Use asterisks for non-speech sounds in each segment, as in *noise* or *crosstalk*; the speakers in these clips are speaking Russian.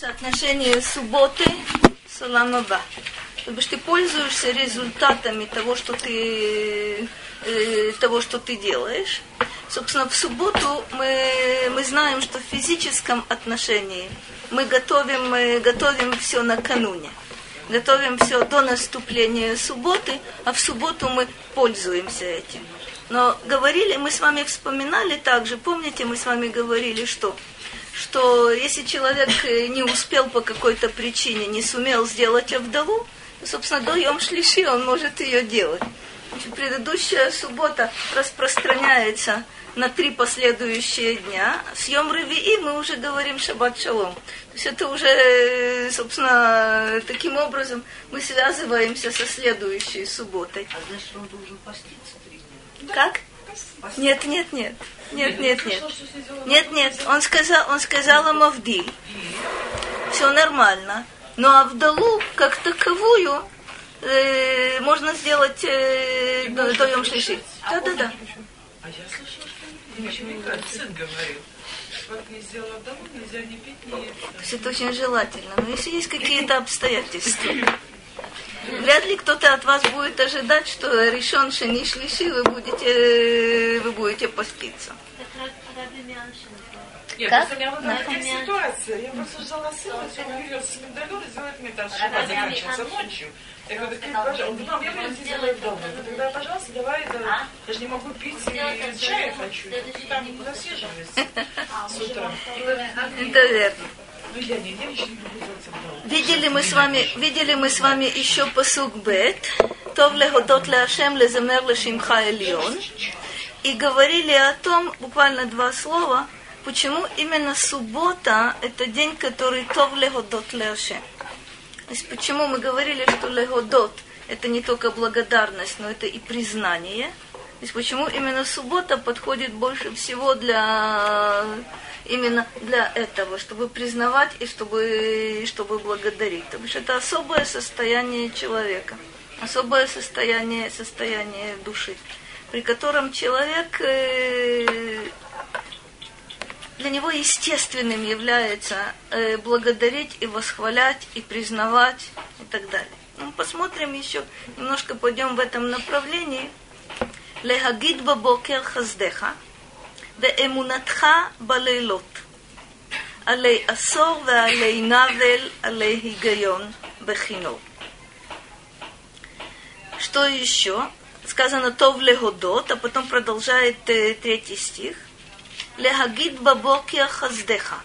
Соотношение субботы с Аламаба. Потому что ты пользуешься результатами того, что ты, э, того, что ты делаешь. Собственно, в субботу мы, мы знаем, что в физическом отношении мы готовим, мы готовим все накануне. Готовим все до наступления субботы, а в субботу мы пользуемся этим. Но говорили, мы с вами вспоминали также, помните, мы с вами говорили, что что если человек не успел по какой-то причине, не сумел сделать Авдалу, собственно, до Йом Шлиши он может ее делать. Предыдущая суббота распространяется на три последующие дня. С Йом Ревии мы уже говорим Шаббат Шалом. То есть это уже, собственно, таким образом мы связываемся со следующей субботой. А значит, он должен поститься три дня? Как? Нет, нет, нет. Нет, нет, нет. Нет, нет. Он сказал, он сказал им Авдиль. Все нормально. Но Авдалу, как таковую, э, можно сделать э, до, до Йом Шлиши. Да, да, да. А я слышала, что сын говорил. Это очень желательно. Но если есть какие-то обстоятельства. Вряд ли кто-то от вас будет ожидать, что решен шени шлиши, вы будете, вы будете поститься. Нет, Как? просто у меня вот такая ситуация. Я просто ждала сына, все говорил с медальон и сделать мне там шиба заканчивается ночью. Я говорю, пожалуйста, он говорит, мам, я буду сделать дома. Я говорю, тогда, пожалуйста, давай, да, я же не могу пить и чай хочу. Там засиживайся *laughs* с утра. Это верно. Ну, я не, я ничего не буду делать Авдалу. Видели мы с вами, видели мы с вами еще посук бет, тов леходот леашем лезамер лешимха эльон, и говорили о том, буквально два слова, почему именно суббота – это день, который тов леходот леашем. То есть почему мы говорили, что леходот – это не только благодарность, но это и признание. То есть почему именно суббота подходит больше всего для именно для этого, чтобы признавать и чтобы, и чтобы благодарить. Потому что это особое состояние человека, особое состояние, состояние души, при котором человек, э, для него естественным является э, благодарить и восхвалять, и признавать, и так далее. Ну, посмотрим еще, немножко пойдем в этом направлении. Лехагид бабокер хаздеха, ואמונתך בלילות, עלי עשור ועלי נבל, עלי היגיון בחינוך. Что еще? Сказано тов легодот, а потом продолжает э, третий стих. Лехагид бабокия хаздеха.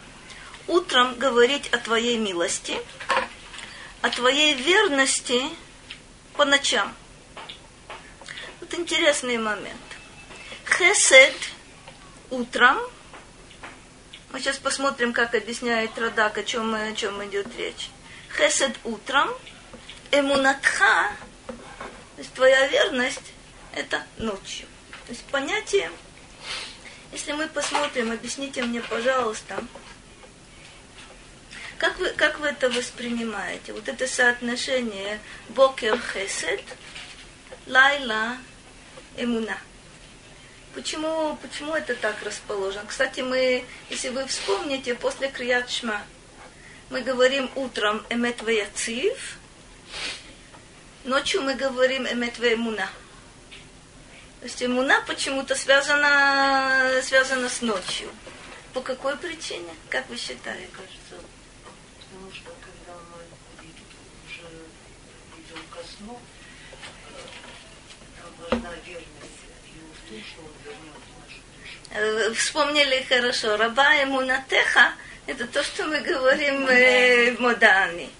Утром говорить о твоей милости, о твоей верности по ночам. Вот интересный момент. Хесед утром. Мы сейчас посмотрим, как объясняет Радак, о чем, о чем идет речь. Хесед утром, эмунатха, то есть твоя верность, это ночью. То есть понятие, если мы посмотрим, объясните мне, пожалуйста, как вы, как вы это воспринимаете? Вот это соотношение бокер хесед, лайла эмуна. Почему, почему это так расположено? Кстати, мы, если вы вспомните, после Крият Шма мы говорим утром Эмет Ваяцив, ночью мы говорим Эмет Ваемуна. То есть Эмуна почему-то связана, связана с ночью. По какой причине? Как вы считаете? Мне кажется, потому что когда мы уже идем ко сну, э, нам важна верность ему в том, что он вернет нашу душу. Э, Вспомнили хорошо. Раба Эмунатеха – это то, что мы говорим э, Модани.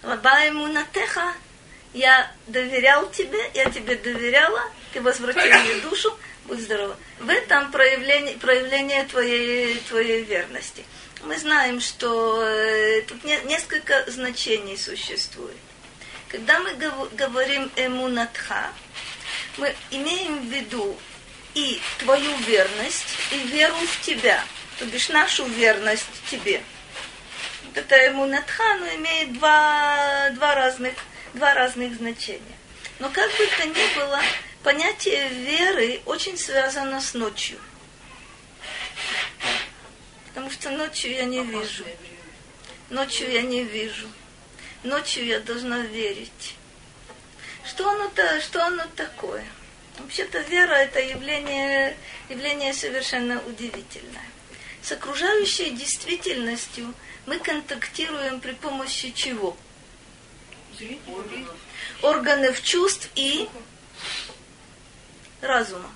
Раба Эмунатеха – я доверял тебе, я тебе доверяла, ты возвратил мне душу, будь здорова. В этом проявление, проявление твоей, твоей верности. Мы знаем, что э, тут не- несколько значений существует. Когда мы гов- говорим эмунатха, мы имеем в виду и твою верность, и веру в тебя, то бишь нашу верность тебе. Вот это эмунатха, оно имеет два, два, разных, два разных значения. Но как бы то ни было, понятие веры очень связано с ночью. Потому что ночью я не вижу. Ночью я не вижу. Ночью я должна верить. Что оно-то, что оно такое? Вообще-то вера это явление, явление совершенно удивительное. С окружающей действительностью мы контактируем при помощи чего? Органов чувств и разума.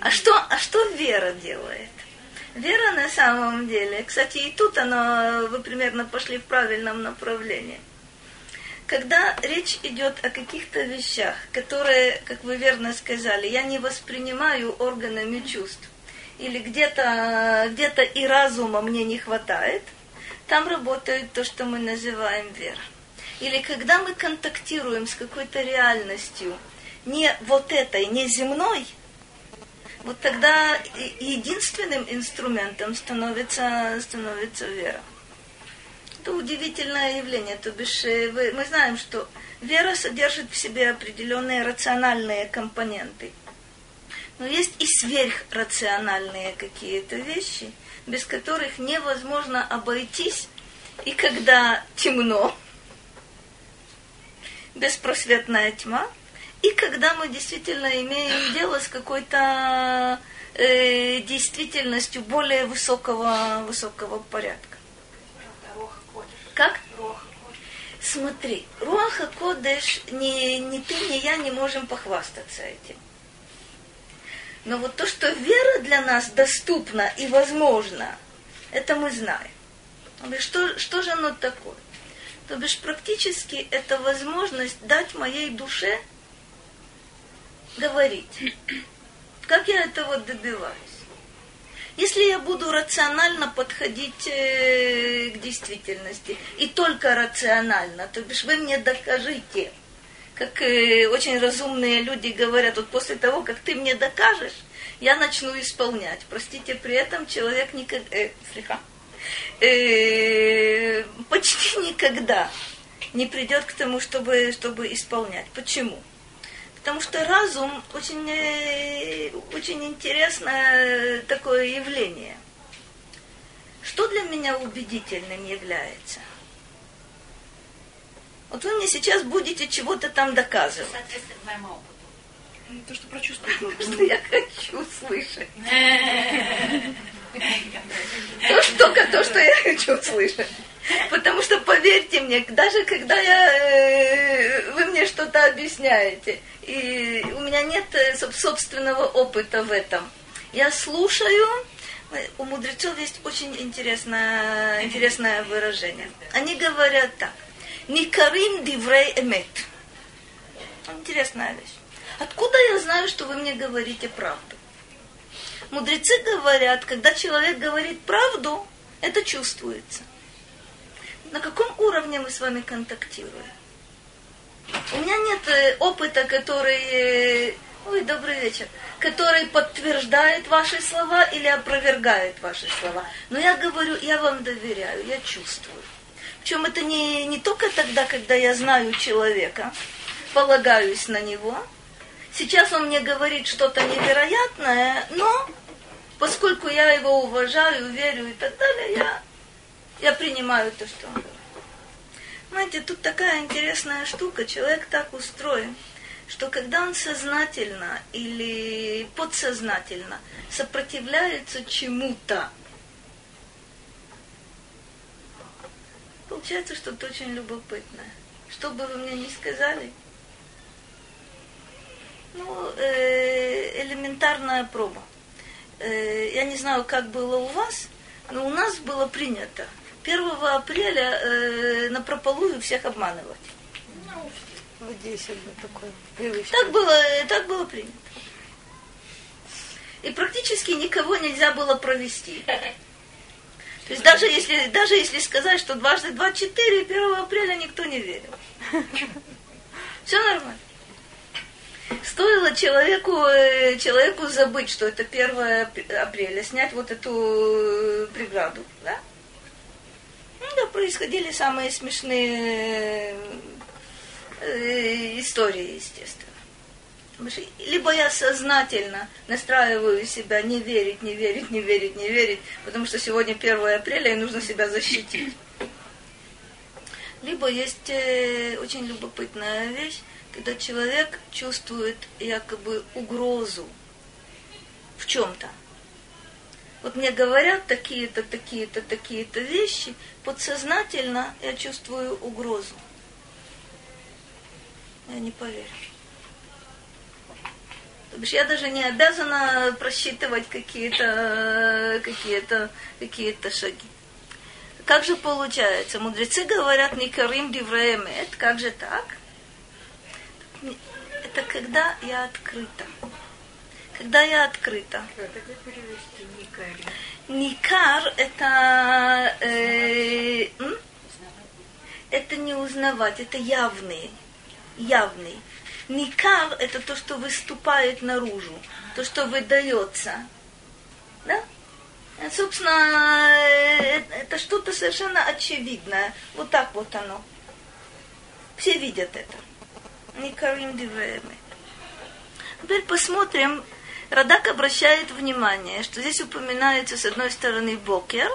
А что, а что вера делает? Вера на самом деле, кстати, и тут она, вы примерно пошли в правильном направлении. Когда речь идет о каких-то вещах, которые, как вы верно сказали, я не воспринимаю органами чувств, или где-то где и разума мне не хватает, там работает то, что мы называем вера. Или когда мы контактируем с какой-то реальностью, не вот этой, не земной, вот тогда единственным инструментом становится, становится вера. Это удивительное явление. То бишь, э, мы знаем, что вера содержит в себе определенные рациональные компоненты. Но есть и сверхрациональные какие-то вещи, без которых невозможно обойтись. И когда темно, беспросветная тьма, и когда мы действительно имеем дело с какой-то э, действительностью более высокого, высокого порядка. Как? Смотри, Руаха Кодеш, ни, ни ты, ни я не можем похвастаться этим. Но вот то, что вера для нас доступна и возможна, это мы знаем. Что, что же оно такое? То бишь практически это возможность дать моей душе – говорить. Как я этого добиваюсь? Если я буду рационально подходить э, к действительности, и только рационально, то бишь вы мне докажите, как э, очень разумные люди говорят, вот после того, как ты мне докажешь, я начну исполнять. Простите, при этом человек никогда, э, слегка, э, почти никогда не придет к тому, чтобы, чтобы исполнять. Почему? Потому что разум очень, э, очень интересное такое явление. Что для меня убедительным является? Вот вы мне сейчас будете чего-то там доказывать. Ну, то, что прочувствуешь. *laughs* Что я хочу слышать. *laughs* Только то, что я хочу слышать. Потому что, поверьте мне, даже когда я, э, вы мне что-то объясняете, и у меня нет э, собственного опыта в этом, я слушаю, у мудрецов есть очень интересное, интересное выражение. Они говорят так. Никарим диврей эмет. Интересная вещь. Откуда я знаю, что вы мне говорите правду? Мудрецы говорят, когда человек говорит правду, это чувствуется на каком уровне мы с вами контактируем? У меня нет э, опыта, который... Э, ой, добрый вечер. Который подтверждает ваши слова или опровергает ваши слова. Но я говорю, я вам доверяю, я чувствую. Причем это не, не только тогда, когда я знаю человека, полагаюсь на него. Сейчас он мне говорит что-то невероятное, но поскольку я его уважаю, верю и так далее, я я принимаю то, что он говорит. Знаете, тут такая интересная штука. Человек так устроен, что когда он сознательно или подсознательно сопротивляется чему-то, получается что-то очень любопытное. Что бы вы мне ни сказали, ну, э, элементарная проба. Э, я не знаю, как было у вас, но у нас было принято 1 апреля э, на прополую всех обманывать. Ну, в 10 такое. Так было, так было принято. И практически никого нельзя было провести. То есть даже если, даже если сказать, что дважды два четыре, 1 апреля никто не верил. *laughs* Все нормально. Стоило человеку, э, человеку забыть, что это 1 апреля, снять вот эту э, преграду, да? Ну, да, происходили самые смешные э, истории, естественно. Либо я сознательно настраиваю себя не верить, не верить, не верить, не верить, потому что сегодня 1 апреля и нужно себя защитить. Либо есть э, очень любопытная вещь, когда человек чувствует якобы угрозу в чем-то. Вот мне говорят такие-то, такие-то, такие-то вещи, подсознательно я чувствую угрозу. Я не поверю. Я даже не обязана просчитывать какие-то какие-то какие-то шаги. Как же получается? Мудрецы говорят Никарим Дивреемет. Как же так? Это когда я открыта. Когда я открыта. Никар это э, это не узнавать, это явный, явный. Никар это то, что выступает наружу, то, что выдается. Да? Это, собственно, э, это что-то совершенно очевидное. Вот так вот оно. Все видят это. Никарим дивеме. Теперь посмотрим. Радак обращает внимание, что здесь упоминается с одной стороны Бокер,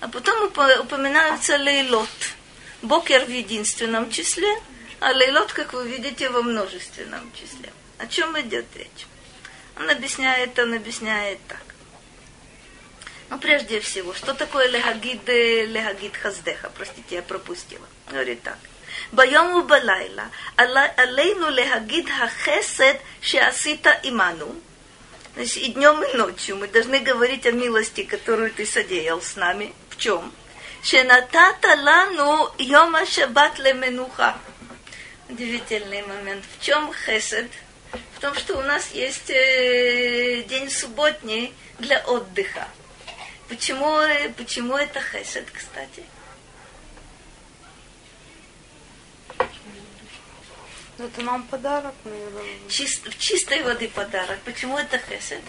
а потом упоминаются лейлот. Бокер в единственном числе, а лейлот, как вы видите, во множественном числе. О чем идет речь? Он объясняет, он объясняет так. Ну, прежде всего, что такое легагид, легагид хаздеха? Простите, я пропустила. Говорит так. ביום ובלילה עלינו להגיד החסד שעשית עמנו. Значит, и днем, и ночью мы должны говорить о милости, которую ты содеял с нами. В чем? Шенатата лану йома шабат леменуха. Удивительный момент. В чем хесед? В том, что у нас есть э, день субботний для отдыха. Почему, почему это хесед, кстати? Ну, это нам подарок, наверное. Чист, в чистой воды подарок. Почему это хесед?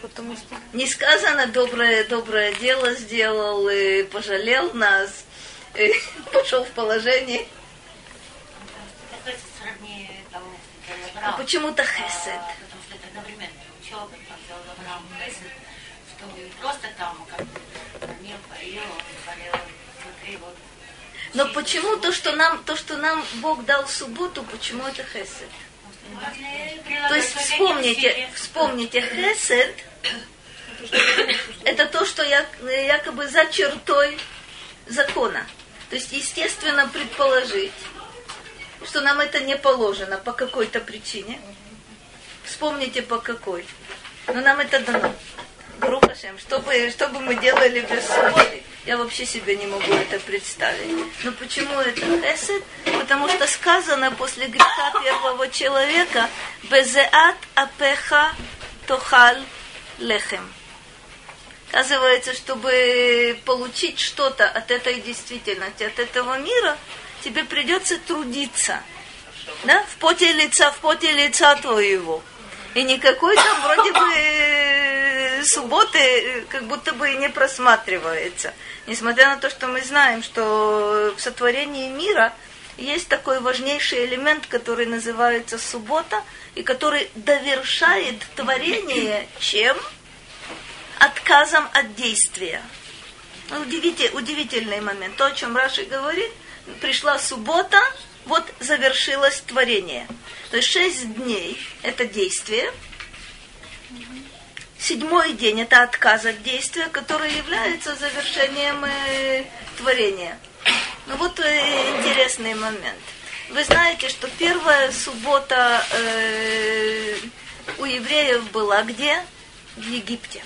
Потому что... Не сказано доброе, доброе дело сделал, и пожалел нас, *laughs* пошел в положение. А почему-то хесед. Потому что это одновременно учеба, Авраам хесед, что не просто там, как не поел, болел, внутри вот Но почему то, что нам, то, что нам Бог дал в субботу, почему это хесед? То есть вспомните, вспомните, хесед это то, что якобы за чертой закона. То есть, естественно, предположить, что нам это не положено по какой-то причине. Вспомните по какой. Но нам это дано. Грухашем, что бы, что бы мы делали без субботы, я вообще себе не могу это представить. Но почему это хесед? Потому что сказано после греха первого человека «Безеат апеха тохаль лехем». Оказывается, чтобы получить что-то от этой действительности, от этого мира, тебе придется трудиться. Да? В поте лица, в поте лица твоего. И никакой там вроде бы субботы как будто бы и не просматривается. Несмотря на то, что мы знаем, что в сотворении мира есть такой важнейший элемент, который называется суббота, и который довершает творение чем? Отказом от действия. Удивитель, удивительный момент. То, о чем Раши говорит, пришла суббота, вот завершилось творение. То есть шесть дней – это действие. Седьмой день – это отказ от действия, который является завершением э, творения. Ну вот э, интересный момент. Вы знаете, что первая суббота э, у евреев была где? В Египте.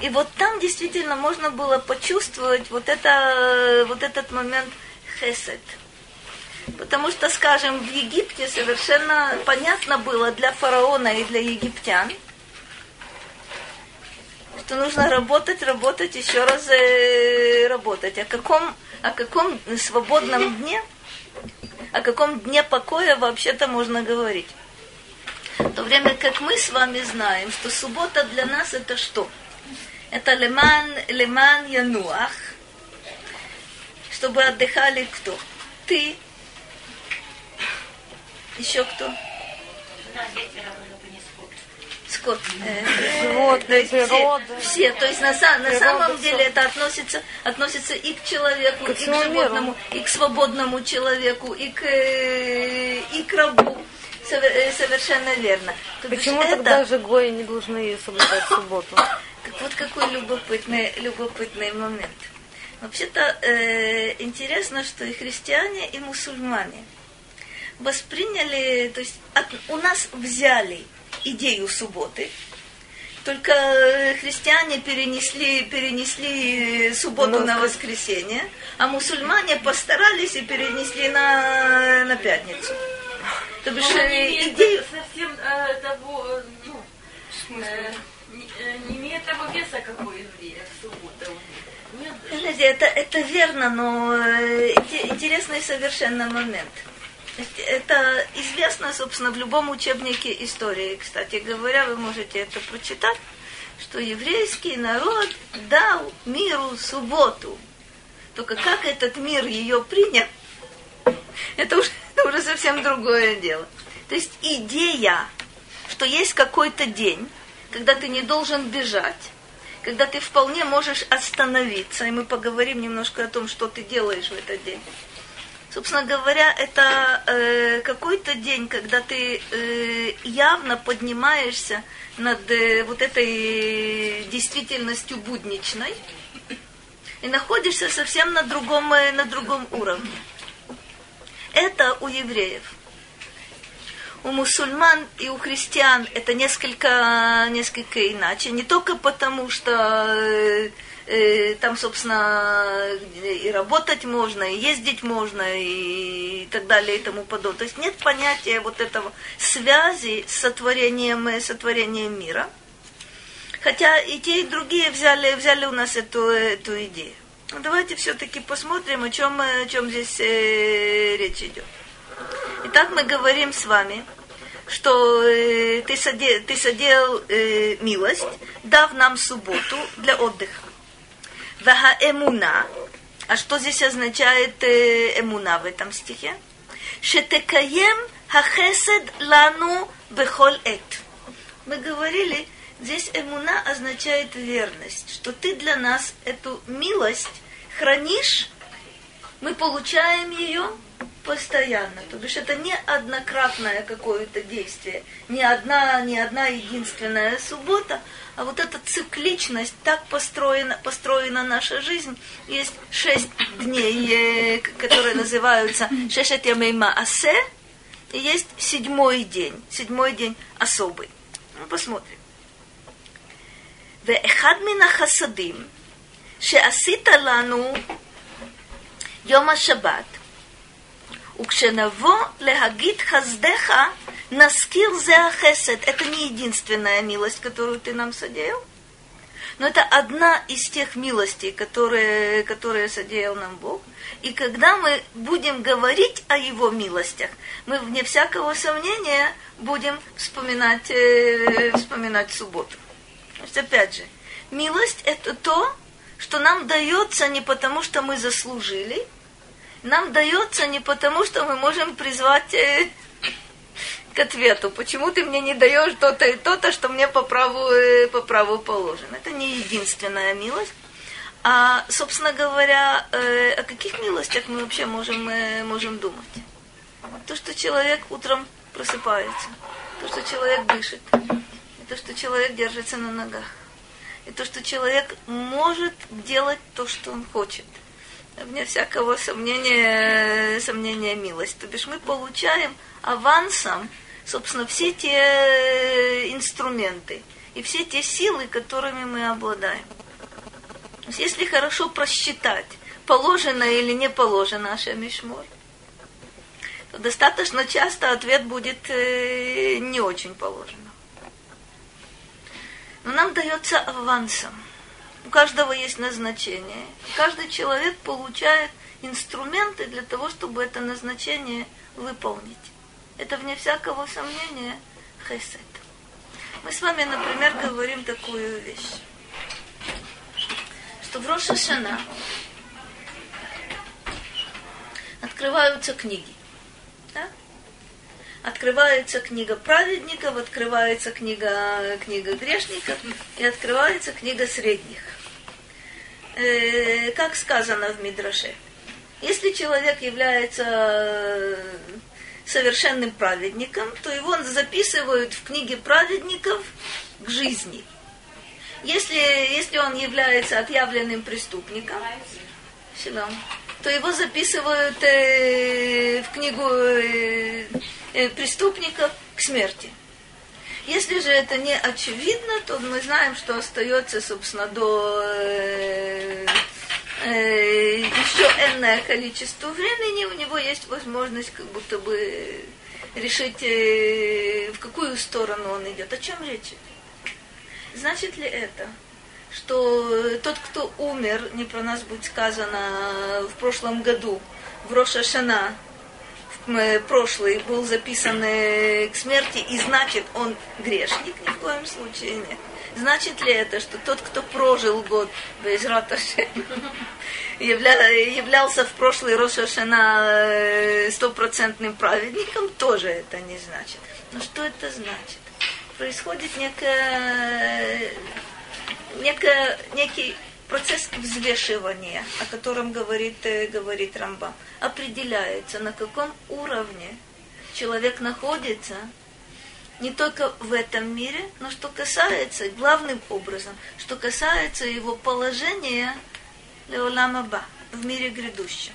И вот там действительно можно было почувствовать вот, это, вот этот момент хесед. Потому что, скажем, в Египте совершенно понятно было для фараона и для египтян, что нужно работать, работать, еще раз э, работать. О каком, о каком свободном дне, о каком дне покоя вообще-то можно говорить. В то время как мы с вами знаем, что суббота для нас это что? Это леман, леман януах, чтобы отдыхали кто? Ты, Еще кто? Скот. Э, Животные, природа. Все. То есть на, на самом деле это относится, относится и к человеку, и к животному, и к свободному человеку, и к, э, и к рабу. Э, Совершенно верно. Бишь Почему это- тогда же гои не должны соблюдать субботу? Так вот какой любопытный, любопытный момент. Вообще-то э, интересно, что и христиане, и мусульмане восприняли, то есть от- у нас взяли идею субботы, только э, христиане перенесли, перенесли э, субботу На на воскресенье, а мусульмане постарались и перенесли на, на пятницу. То бишь, Он не имеет идею, совсем э, того, э, ну, э, не, э, не имеет того веса, как у евреев суббота. у них. Нет, Знаете, это, это верно, но э, инте- интересный совершенно момент. Это известно, собственно, в любом учебнике истории. Кстати говоря, вы можете это прочитать, что еврейский народ дал миру субботу. Только как этот мир ее принял, это уже, *laughs* это уже совсем другое дело. То есть идея, что есть какой-то день, когда ты не должен бежать, когда ты вполне можешь остановиться, и мы поговорим немножко о том, что ты делаешь в этот день. Собственно говоря, это э, какой-то день, когда ты э, явно поднимаешься над э, вот этой действительностью будничной и находишься совсем на другом, э, на другом уровне. Это у евреев. У мусульман и у христиан это несколько, несколько иначе. Не только потому, что э, там, собственно, и работать можно, и ездить можно, и так далее, и тому подобное. То есть нет понятия вот этого связи с сотворением, э, сотворением мира. Хотя и те, и другие взяли, взяли у нас эту, эту идею. Ну, давайте все-таки посмотрим, о чем, о чем здесь э, речь идет. Итак, мы говорим с вами, что э, ты, соде, ты содел э, милость, дав нам субботу для отдыха. Ваха эмуна. А что здесь означает э, эмуна в этом стихе? Шетекаем хахесед лану бехоль эт. Мы говорили, здесь эмуна означает верность, что ты для нас эту милость хранишь, мы получаем ее постоянно. То бишь это не однократное какое-то действие, не одна, не одна единственная суббота, а вот эта цикличность, так построена, построена наша жизнь. Есть шесть дней, э, которые называются Шешет Асе, и есть седьмой день, седьмой день особый. Ну, посмотрим. ואחד מן החסדים שעשית לנו יום השבת, וכשנבוא להגיד חסדך, נזכיר זה החסד. Это не единственная милость, которую ты нам содеял, но это одна из тех милостей, которые, которые содеял нам Бог. И когда мы будем говорить о Его милостях, мы, вне всякого сомнения, будем вспоминать, э, вспоминать субботу. То есть, опять же, милость – это то, что нам дается не потому, что мы заслужили, нам дается не потому, что мы можем призвать э, к ответу, почему ты мне не даешь то-то и то-то, что мне по праву, э, по праву положено. Это не единственная милость. А, собственно говоря, э, о каких милостях мы вообще можем, э, можем думать? То, что человек утром просыпается, то, что человек дышит, то, что человек держится на ногах, и то, что человек может делать то, что он хочет. Вне всякого сомнения, сомнения милость. То бишь мы получаем авансом, собственно, все те э, инструменты и все те силы, которыми мы обладаем. То есть, если хорошо просчитать, положено или не положено Ашемишмор, то достаточно часто ответ будет э, не очень положено. Но нам дается авансом. У каждого есть назначение. Каждый человек получает инструменты для того, чтобы это назначение выполнить. Это, вне всякого сомнения, хесед. Мы с вами, например, говорим такую вещь, что в Роша Шана открываются книги. Открывается книга праведников, открывается книга, книга грешников и открывается книга средних. Э, как сказано в Мидраше. Если человек является совершенным праведником, то его записывают в книге праведников к жизни. Если, если он является отъявленным преступником, то его записывают э, в книгу э, э, преступников к смерти. Если же это не очевидно, то мы знаем, что остается, собственно, до э, э, еще энное количество времени, у него есть возможность как будто бы решить, э, в какую сторону он идет. О чем речь? Значит ли это, что тот, кто умер, не про нас будет сказано в прошлом году, в Роша Шана, в прошлый был записан к смерти, и значит он грешник? Ни в коем случае нет. Значит ли это, что тот, кто прожил год без *laughs* явля, являлся в прошлый Рошашана э, стопроцентным праведником, тоже это не значит. Но что это значит? Происходит некая, некая, некий процесс взвешивания, о котором говорит, э, говорит Рамбам, определяется, на каком уровне человек находится не только в этом мире, но что касается, главным образом, что касается его положения Леоламаба в мире грядущем.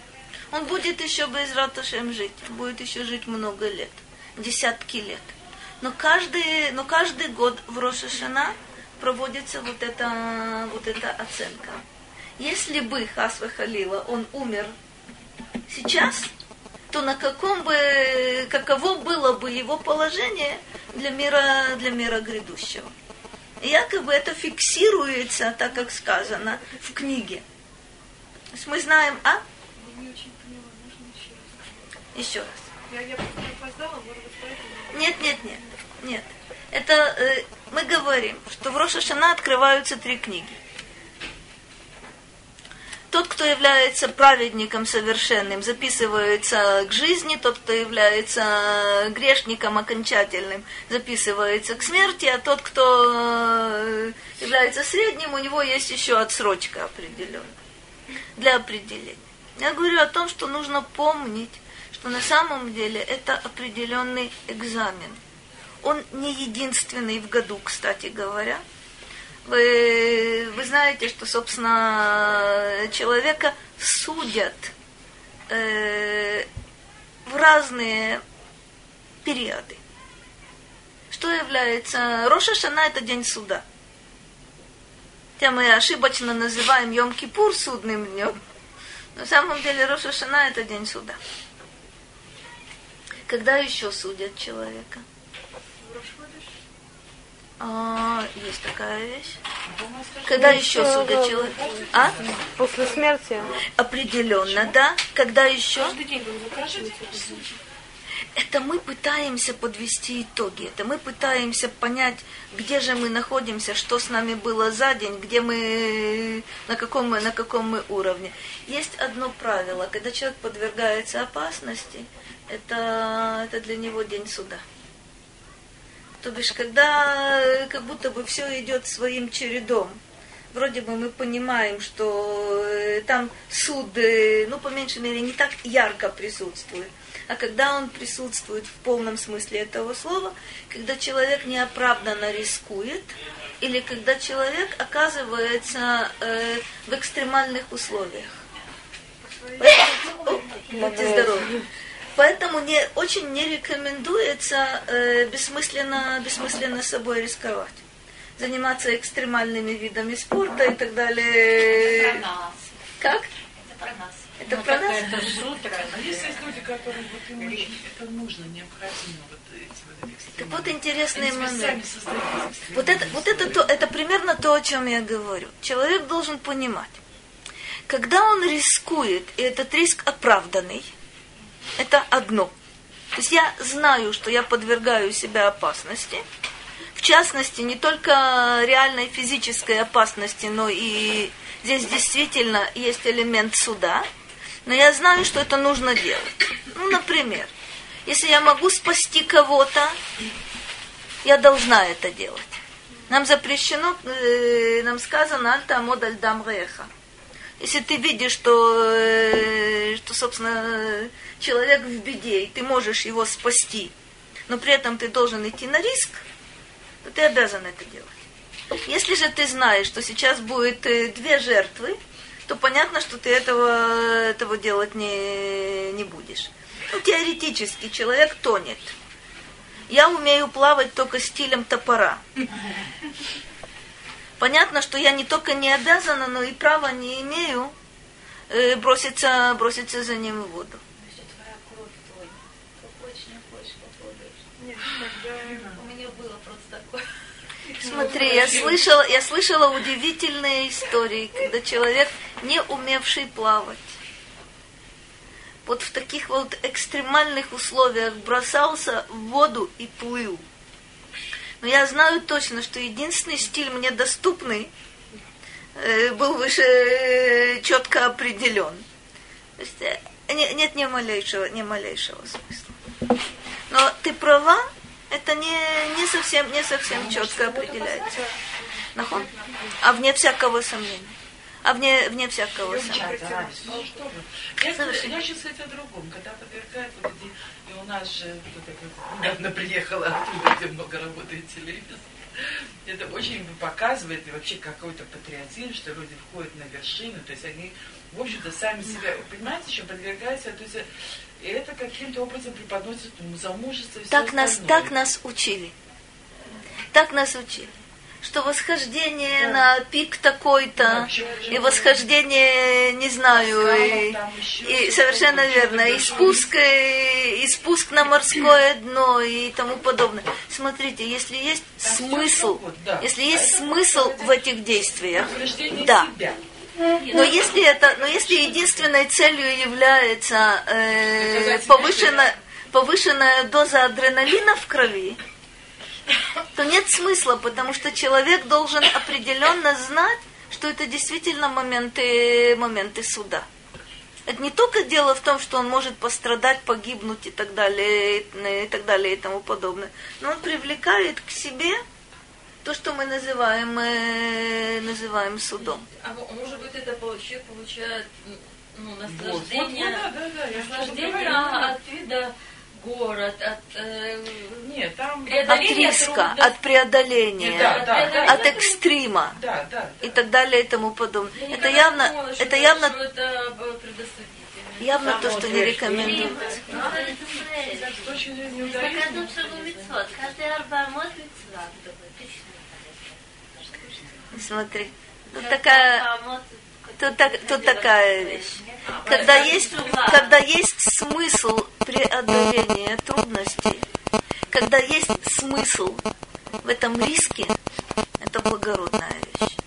Он будет еще без ратушем жить, он будет еще жить много лет, десятки лет. Но каждый, но каждый год в Рошашана проводится вот эта, вот эта оценка. Если бы Хасва Халила, он умер сейчас, то на каком бы, каково было бы его положение для мира, для мира грядущего. И якобы это фиксируется, так как сказано в книге. То есть мы знаем, а? еще раз. Я, я опоздала, Нет, нет, нет, нет. Это э, мы говорим, что в Рошашана открываются три книги тот, кто является праведником совершенным, записывается к жизни, тот, кто является грешником окончательным, записывается к смерти, а тот, кто э, является средним, у него есть еще отсрочка определенная для определения. Я говорю о том, что нужно помнить, что на самом деле это определенный экзамен. Он не единственный в году, кстати говоря – вы, вы знаете, что, собственно, человека судят э, в разные периоды. Что является... Роша Шана – это день суда. Хотя мы ошибочно называем Йом-Кипур судным днем. На самом деле Роша Шана – это день суда. Когда еще судят человека? А, есть такая вещь. Когда еще судят человека? А? После смерти. Определенно, да. Когда еще? Это мы пытаемся подвести итоги. Это мы пытаемся понять, где же мы находимся, что с нами было за день, где мы, на каком мы, на каком мы уровне. Есть одно правило. Когда человек подвергается опасности, это, это для него день суда. То бишь, когда как будто бы все идет своим чередом, вроде бы мы понимаем, что э, там суд, э, ну, по меньшей мере, не так ярко присутствует. А когда он присутствует в полном смысле этого слова, когда человек неоправданно рискует, или когда человек оказывается э, в экстремальных условиях. Поэтому, о, будьте здоровы. Поэтому не, очень не рекомендуется э, бессмысленно, бессмысленно собой рисковать. Заниматься экстремальными видами спорта и так далее. Это про нас. Как? Это про нас. Это ну, про нас? Это сутра. А есть люди, которые вот им это нужно, необходимо, вот эти вот Так вот интересный Они момент. Вот это, вот это, то, это примерно то, о чем я говорю. Человек должен понимать, когда он рискует, и этот риск оправданный, это одно. То есть я знаю, что я подвергаю себя опасности. В частности, не только реальной физической опасности, но и здесь действительно есть элемент суда. Но я знаю, что это нужно делать. Ну, например, Если я могу спасти кого-то, я должна это делать. Нам запрещено, э, нам сказано, альта модаль дам реха. Если ты видишь, что, э, что, собственно, человек в беде, и ты можешь его спасти, но при этом ты должен идти на риск, то ты обязан это делать. Если же ты знаешь, что сейчас будет э, две жертвы, то понятно, что ты этого, этого делать не, не будешь. Ну, теоретически человек тонет. Я умею плавать только стилем топора. Понятно, что я не только не обязана, но и права не имею э, броситься, броситься за ним в воду. У меня было просто такое. Смотри, я слышала, я слышала удивительные истории, когда человек, не умевший плавать, вот в таких вот экстремальных условиях бросался в воду и плыл. Но я знаю точно, что единственный стиль мне доступный э, был выше э, четко определен. То есть, э, не- нет ни малейшего, ни малейшего смысла. Но ты права, это не, не совсем, не совсем четко определяется. Нахон? А вне всякого сомнения. А вне, вне всякого сомнения. Да, ну что вы. Я, я сейчас кстати, о другом. Когда подвергают вот эти... И у нас же вот это, как недавно приехала оттуда, где много работает телевизор. Это очень показывает и вообще какой-то патриотизм, что люди входят на вершину, то есть они, в общем-то, сами себя, понимаете, еще подвергаются, то есть и это каким-то образом преподносит ну, замужество и все Так нас, остальное. так нас учили. Так нас учили. Что восхождение на пик такой-то, и восхождение, не знаю, и, и совершенно верно, и спуск, и, и спуск на морское дно и тому подобное. Смотрите, если есть смысл, если есть смысл в этих действиях, да. себя. Но если это, но если единственной целью является э, повышенная, повышенная доза адреналина в крови, то нет смысла, потому что человек должен определенно знать, что это действительно моменты, моменты суда. Это не только дело в том, что он может пострадать, погибнуть и так далее, и так далее и тому подобное, но он привлекает к себе то, что мы называем, э, называем судом. А мо- может быть, это пол- человек получает ну, Вот, вот, наслаждение, да, да, да, наслаждение от вида город, от э, Нет, там... От преодоления риска, трудностей. от преодоления, Да, да, да. от экстрима Да, да. и так далее и тому подобное. Я Это явно, думала, что это явно, что это э, явно то, что не Само рекомендуется. Каждый арбамот митцва. Смотри, тут такая, Арбамот, тут, так- тут такая вещь. Когда есть, когда есть смысл преодоления трудностей, когда есть смысл в этом риске, это благородная вещь.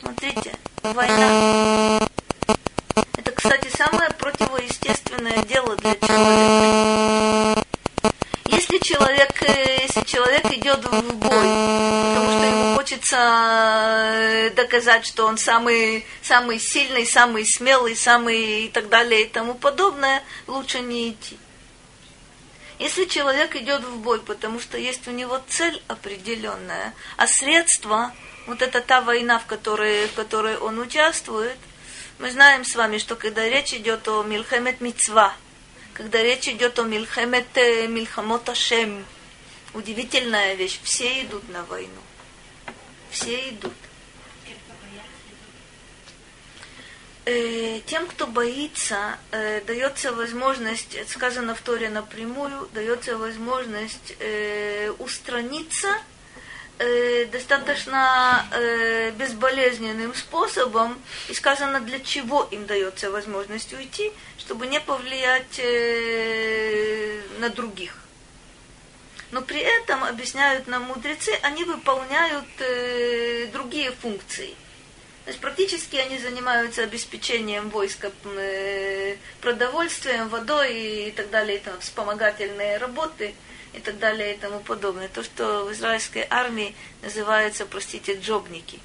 Смотрите, война. Это, кстати, самое противоестественное дело для человека. Если человек, э, если человек идет в бой, потому что ему хочется э, доказать, что он самый, самый сильный, самый смелый, самый и так далее и тому подобное, лучше не идти. Если человек идет в бой, потому что есть у него цель определенная, а средства, вот это та война, в которой, в которой он участвует, мы знаем с вами, что когда речь идет о Милхемет Мицва, когда речь идет о Милхемет э, Милхамот Ашем, удивительная вещь, все идут на войну. Все идут. Э, Тем, кто боится, э, дается возможность, сказано в Торе напрямую, дается возможность э, устраниться э, достаточно э, безболезненным способом, и сказано, для чего им дается возможность уйти, чтобы не повлиять э, на других. Но при этом, объясняют нам мудрецы, они выполняют э, другие функции. То есть практически они занимаются обеспечением войска э, продовольствием, водой и так далее, и там, вспомогательные работы и так далее и тому подобное. То, что в израильской армии называется, простите, джобники.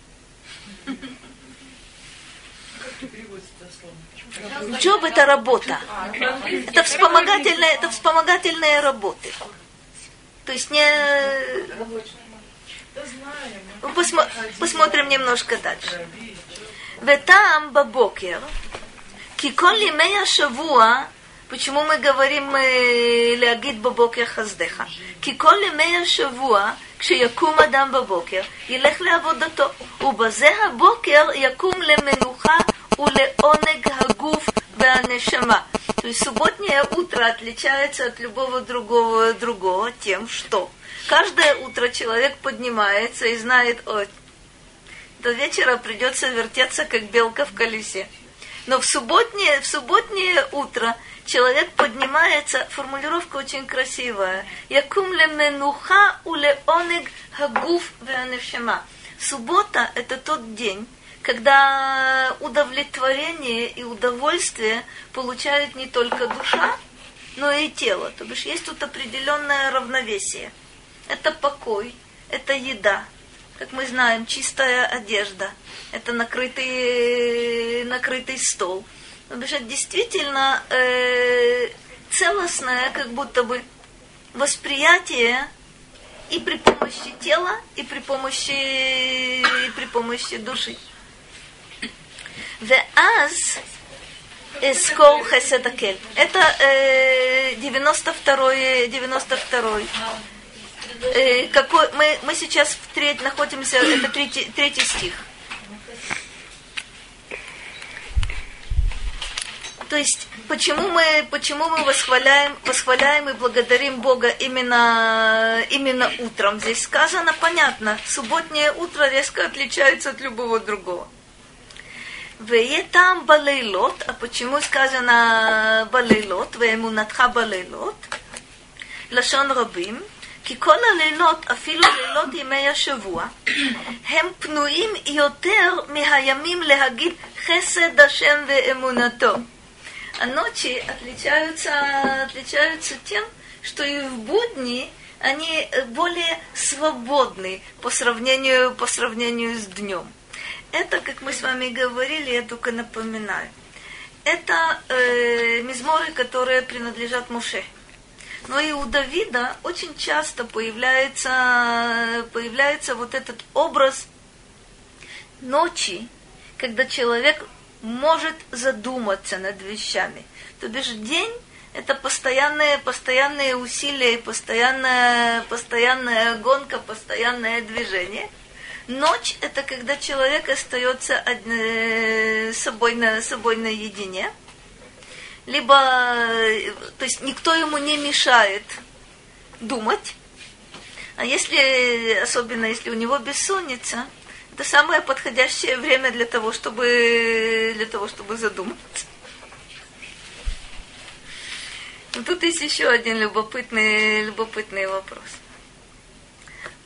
Джоб – это работа. Это вспомогательная, это вспомогательная работа. То есть не... Ну, посмо... посмотрим немножко дальше. Ветам бабокер. Киколи мея шавуа. Почему мы говорим э, лягит бабокер хаздеха? Киколи мея шавуа. כשיקום אדם בבוקר, ילך לעבודתו, ובזה הבוקר יקום למנוחה ולעונג הגוף והנשמה. То есть субботнее утро отличается от любого другого другого тем, что каждое утро человек поднимается и знает, ой, до вечера придется вертеться, как белка в колесе. Но в субботнее, в субботнее утро человек поднимается, формулировка очень красивая. Якум ле менуха уле онег хагуф веанешема. Суббота – это тот день, когда удовлетворение и удовольствие получает не только душа, но и тело. То бишь есть тут определенное равновесие. Это покой, это еда, как мы знаем, чистая одежда, это накрытый, накрытый стол. Ну, потому что действительно э, целостное, как будто бы восприятие и при помощи тела, и при помощи, и при помощи души. Веаз эскол хесетакель. Это э, 92-й, 92-й. Э, какой, мы, мы сейчас в треть, находимся, это третий, третий стих. То есть, почему мы, почему мы восхваляем, восхваляем и благодарим Бога именно, именно утром? Здесь сказано, понятно, субботнее утро резко отличается от любого другого. ויהיה טעם בלילות, а почему сказано בלילות, ואמונתך בלילות? לשון רבים, כי כל הלילות, אפילו לילות ימי השבוע, הם פנויים יותר מהימים להגיד חסד השם ואמונתו. А ночи отличаются, отличаются тем, что и в будни они более свободны по сравнению, по сравнению с днем. Это, как мы с вами говорили, я только напоминаю. Это э, мизморы, которые принадлежат Муше. Но и у Давида очень часто появляется, появляется вот этот образ ночи, когда человек может задуматься над вещами. То бишь день – это постоянные, постоянные усилия, постоянная, постоянная гонка, постоянное движение. Ночь – это когда человек остается од... э, собой, на, собой наедине. Либо, э, то есть никто ему не мешает думать. А если, особенно если у него бессонница, это самое подходящее время для того, чтобы, для того, чтобы задуматься. Но тут есть еще один любопытный, любопытный вопрос.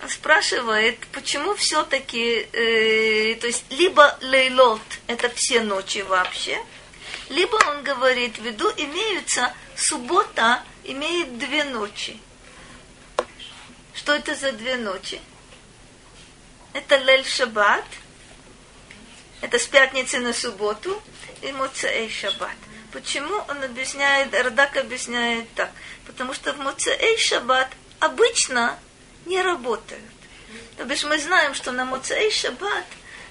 Он спрашивает, почему все-таки, э, то есть либо лейлот – это все ночи вообще, либо он говорит, в виду имеются, суббота имеет две ночи. Что это за две ночи? Это Лель Шаббат, это с пятницы на субботу, и Муцаэй Шаббат. Почему он объясняет, Радак объясняет так? Потому что в Муцаэй Шаббат обычно не работают. То бишь мы знаем, что на Муцаэй Шаббат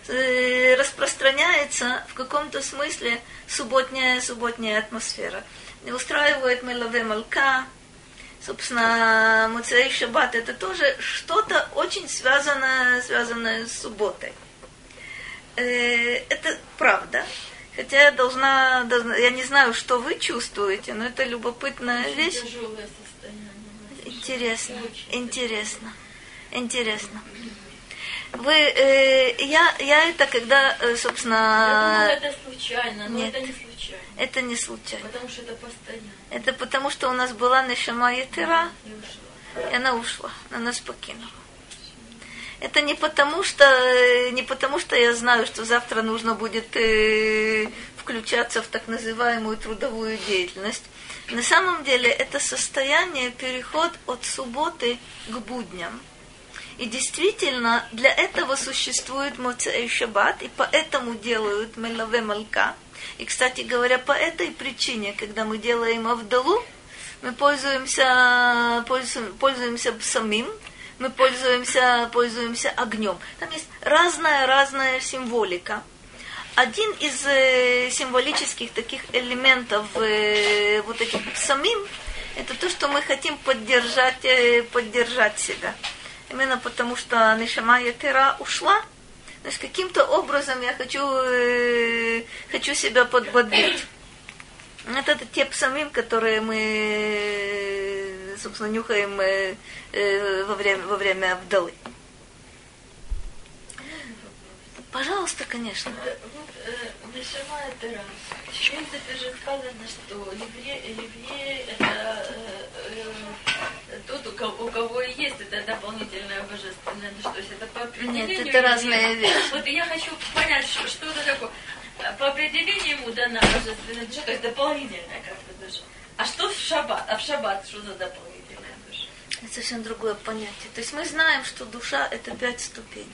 э, распространяется в каком-то смысле субботняя, субботняя атмосфера. И устраивает Мелаве Малка, собственно, Муцей Шаббат, это тоже что-то очень связанное, связанное с субботой. Э, это правда. Хотя я должна, должна, я не знаю, что вы чувствуете, но это любопытная вещь. Тяжелое состояние. Интересно, интересно, интересно. Вы, э, я, я это когда, э, Я собственно, думала, это случайно, но нет. это не случайно. это не случайно. Потому что это постоянно. Это потому, что у нас была Нешама Етера, и она ушла, она нас покинула. Это не потому, что, э, не потому, что я знаю, что завтра нужно будет э, включаться в так называемую трудовую деятельность. На самом деле это состояние, переход от субботы к будням. И действительно, для этого существует Моцей Шаббат, и поэтому делают Мелаве Малка. И, кстати говоря, по этой причине, когда мы делаем Авдалу, мы пользуемся, пользуемся, пользуемся самим, мы пользуемся, пользуемся огнем. Там есть разная-разная символика. Один из э, символических таких элементов э, вот этих самим, это то, что мы хотим поддержать, э, поддержать себя. Именно потому, что Нишама Ятера ушла, значит, каким-то образом я хочу, э, хочу себя подбодрить. Это, это те псамим, которые мы, собственно, нюхаем э, э, во время, во время Абдалы. Пожалуйста, конечно. Вот Нишама. В принципе же сказано, что евреи, евреи это э, э, кого, у кого и есть это дополнительное божественное. Ну, что есть это по определению? Нет, это разные вещи. Вот я хочу понять, что, что это такое. По определению ему дана божественная душа, то есть дополнительная как бы душа. А что в шаббат? А в шаббат что за дополнительная душа? Это совсем другое понятие. То есть мы знаем, что душа это пять ступенек.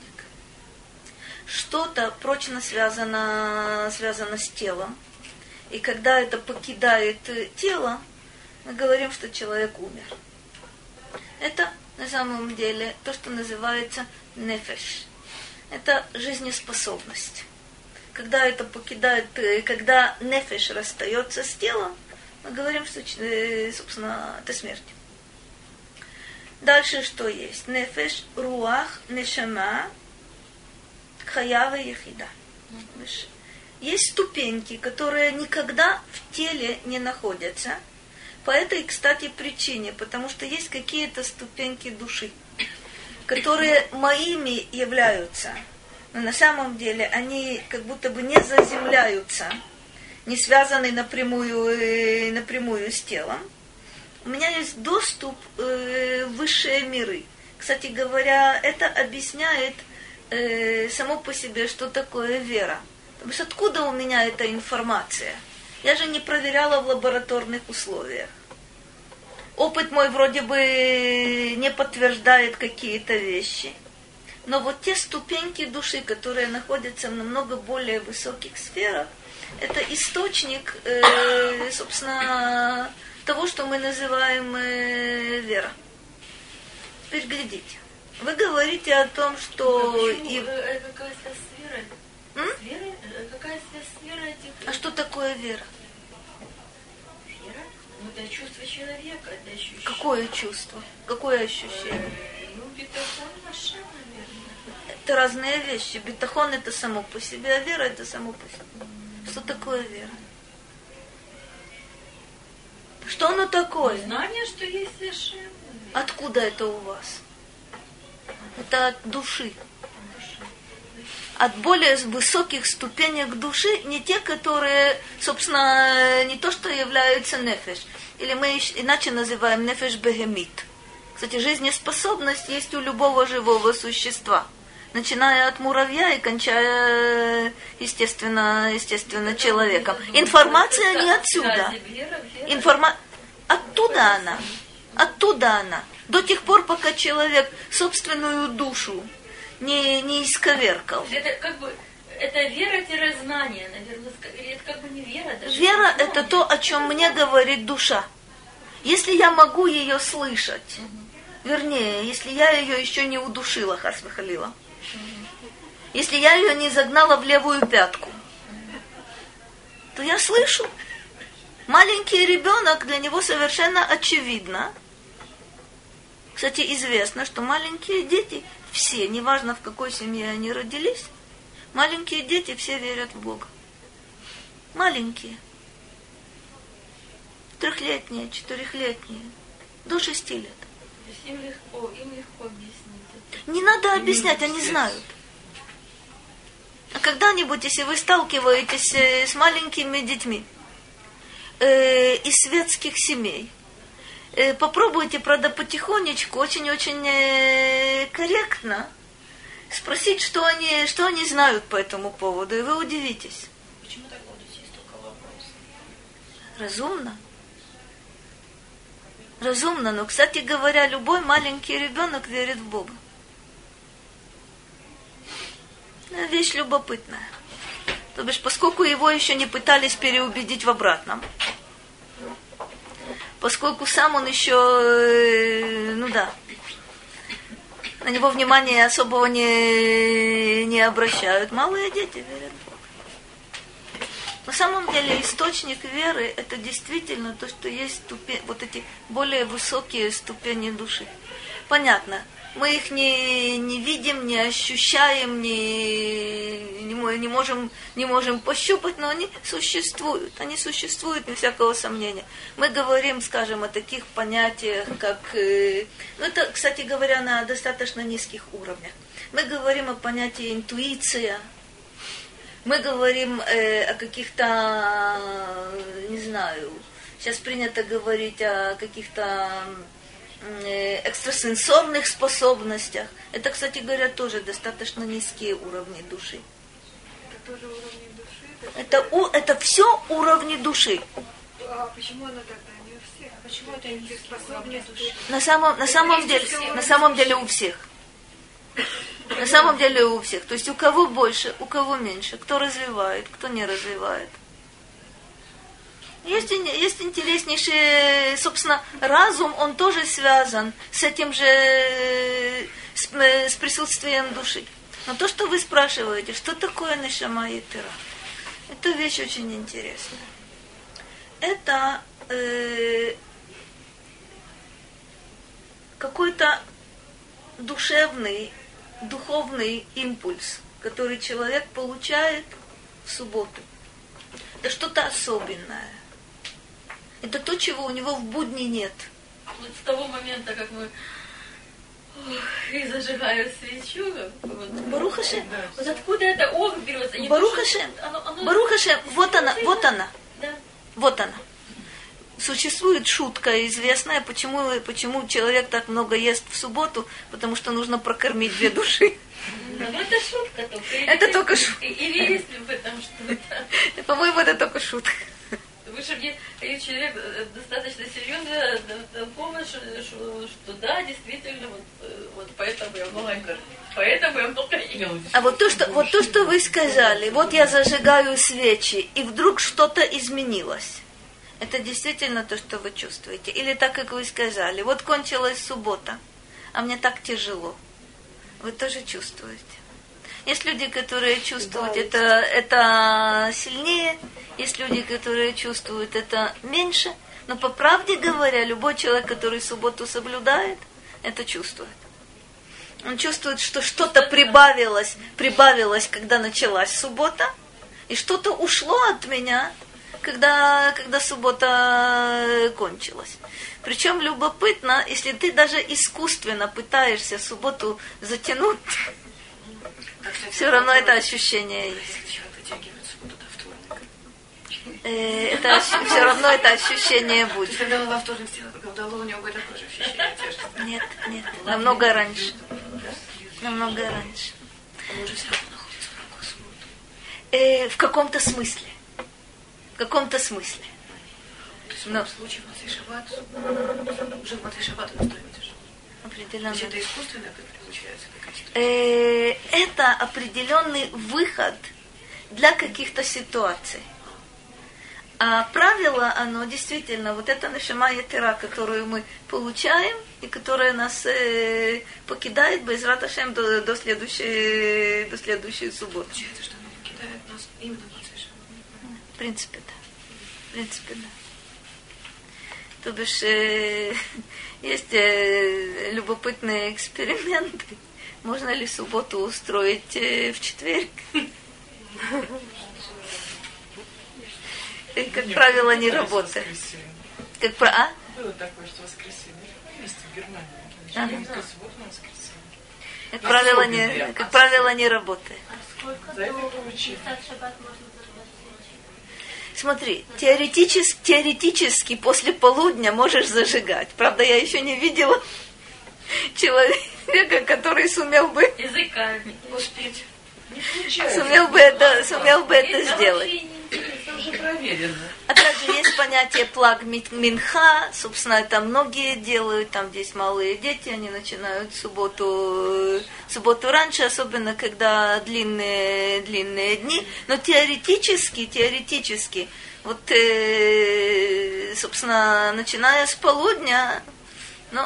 Что-то прочно связано, связано с телом. И когда это покидает э, тело, мы говорим, что человек умер. Это на самом деле то, что называется нефеш. Это жизнеспособность. Когда это покидает, э, когда нефеш расстается с телом, мы говорим, что, э, собственно, это смерть. Дальше что есть? Нефеш, руах, нешама, хаява и яхида. Есть ступеньки, которые никогда в теле не находятся. По этой, кстати, причине, потому что есть какие-то ступеньки души, которые моими являются, но на самом деле они как будто бы не заземляются, не связаны напрямую, э, напрямую с телом. У меня есть доступ э, в высшие миры. Кстати говоря, это объясняет э, само по себе, что такое вера. То есть откуда у меня эта информация? Я же не проверяла в лабораторных условиях. Опыт мой вроде бы не подтверждает какие-то вещи. Но вот те ступеньки души, которые находятся в намного более высоких сферах, это источник, э, собственно, того, что мы называем э, вера. Теперь глядите. Вы говорите о том, что... Почему? и- Э, э, Какая связь с верой? М? С верой? Э, Какая связь с верой этих? А что такое вера? Вера? Ну, это чувство человека, это ощущение. Какое чувство? Какое ощущение? Э, Ну, бетахон наша, наверное. Это разные вещи. Бетахон это само по себе, а вера это само по себе. Что такое вера? Что оно такое? Знание, что есть Ашем. Откуда это у вас? Это от души. От более высоких ступенек души, не те, которые, собственно, не то, что являются нефеш. Или мы иначе называем нефеш бегемит. Кстати, жизнеспособность есть у любого живого существа. Начиная от муравья и кончая, естественно, естественно человеком. Информация не отсюда. Информа... Оттуда она. Оттуда она. До тех пор, пока человек собственную душу не, не исковеркал. Это как бы, это вера-знание, наверное, это как бы не вера даже. Вера это то, о чем мне говорит душа. Если я могу ее слышать, вернее, если я ее еще не удушила, Хасвахалила, если я ее не загнала в левую пятку, то я слышу. Маленький ребенок, для него совершенно очевидно. Кстати, известно, что маленькие дети, все, неважно в какой семье они родились, маленькие дети все верят в Бога. Маленькие. Трехлетние, четырехлетние, до шести лет. Им легко, им легко объяснить. Не надо объяснять, они знают. А когда-нибудь, если вы сталкиваетесь э, с маленькими детьми э, из светских семей, попробуйте, правда, потихонечку, очень-очень э, корректно спросить, что они, что они знают по этому поводу, и вы удивитесь. Почему так есть столько вопросов? Разумно. Разумно, но, кстати говоря, любой маленький ребенок верит в Бога. Э, Вещь любопытная. То бишь, поскольку его еще не пытались переубедить в обратном, поскольку сам он еще, э, ну да, на него внимания особого не, не обращают. Малые дети верят в Бога. На самом деле источник веры это действительно то, что есть ступень, вот эти более высокие ступени души. Понятно, мы их не, не видим, не ощущаем, не, не, не, можем, не можем пощупать, но они существуют. Они существуют, без всякого сомнения. Мы говорим, скажем, о таких понятиях, как... э, ну, это, кстати говоря, на достаточно низких уровнях. Мы говорим о понятии интуиция, мы говорим э, о каких-то, не знаю, сейчас принято говорить о каких-то экстрасенсорных способностях. Это, кстати говоря, тоже достаточно низкие уровни души. Это тоже уровни души. Это, у, это все уровни души. А почему она тогда не у всех? Почему это не способности? На самом, на самом деле, на самом деле у всех. На самом деле у всех. То есть у кого больше, у кого меньше. Кто развивает, кто не развивает. Есть, есть интереснейший, собственно, разум, он тоже связан с этим же, с, э, с присутствием души. Но то, что вы спрашиваете, что такое Нешама и Тера, это вещь очень интересная. Это э, какой-то душевный, духовный импульс, который человек получает в субботу. Это что-то особенное. Это то, чего у него в будни нет. Вот с того момента, как мы ох, и зажигаю свечу, вот, Барухаше, вот откуда это ох берется? Барухаше, что оно- оно- Барухаше, вот она, вот она, Да. вот она. Существует шутка известная, почему, почему человек так много ест в субботу, потому что нужно прокормить две души. Да, ну это шутка только. Или- Это только шутка. Или есть ли в этом что-то? *laughs* По-моему, это только шутка. Выше мне и человек э, достаточно серьезно дал помощь, что, что- да, действительно, вот, э, вот поэтому я много. Поэтому я много ем. А вот то, что, вот то, что вы сказали, вот я зажигаю свечи, и вдруг что-то изменилось. Это действительно то, что вы чувствуете. Или так, как вы сказали, вот кончилась суббота, а мне так тяжело. Вы тоже чувствуете. Есть люди, которые чувствуют это, это сильнее, есть люди, которые чувствуют это меньше. Но по правде говоря, любой человек, который субботу соблюдает, это чувствует. Он чувствует, что что-то прибавилось, прибавилось, когда началась суббота, и что-то ушло от меня, когда, когда суббота э, кончилась. Причем любопытно, если ты даже искусственно пытаешься субботу затянуть, все равно это ощущение есть. Еще вытягивается вот до вторника. Э, Это все равно это ощущение будет. когда он во вторник когда у него будет такое же ощущение тяжести. Нет, нет, намного раньше. Намного раньше. Он. Э, в каком-то смысле. В каком-то смысле. В Но- случае в Матей Шаббат, уже в уже. То Определенно. это искусственно получается Э, это определенный выход для каких-то ситуаций. А правило, оно действительно, вот это нашима ятера, которую мы получаем, и которая нас э, покидает без раташем до, до, следующей, до следующей субботы. Получается, что оно покидает нас именно. В принципе, да. В принципе, да. То бишь, э, *laughs* есть э, любопытные эксперименты. Можно ли субботу устроить э, в четверг? *laughs* И, как правило, не работает. Как про... А? Было такое, что воскресенье. Вместе в Германии. Ага. Как правило, не, как правило, не работает. За это получили. Смотри, теоретически, теоретически после полудня можешь зажигать. Правда, я еще не видела *laughs* человека, который сумел бы, Языками. Успеть. *laughs* Сумел бы это, сумел бы Это сделать. Неинтересно. уже проверено. А также есть понятие плаг ми- минха, собственно, это многие делают, там здесь малые дети, они начинают субботу, субботу раньше, особенно когда длинные, длинные дни. Но теоретически, теоретически, вот, э, собственно, начиная с полудня, ну,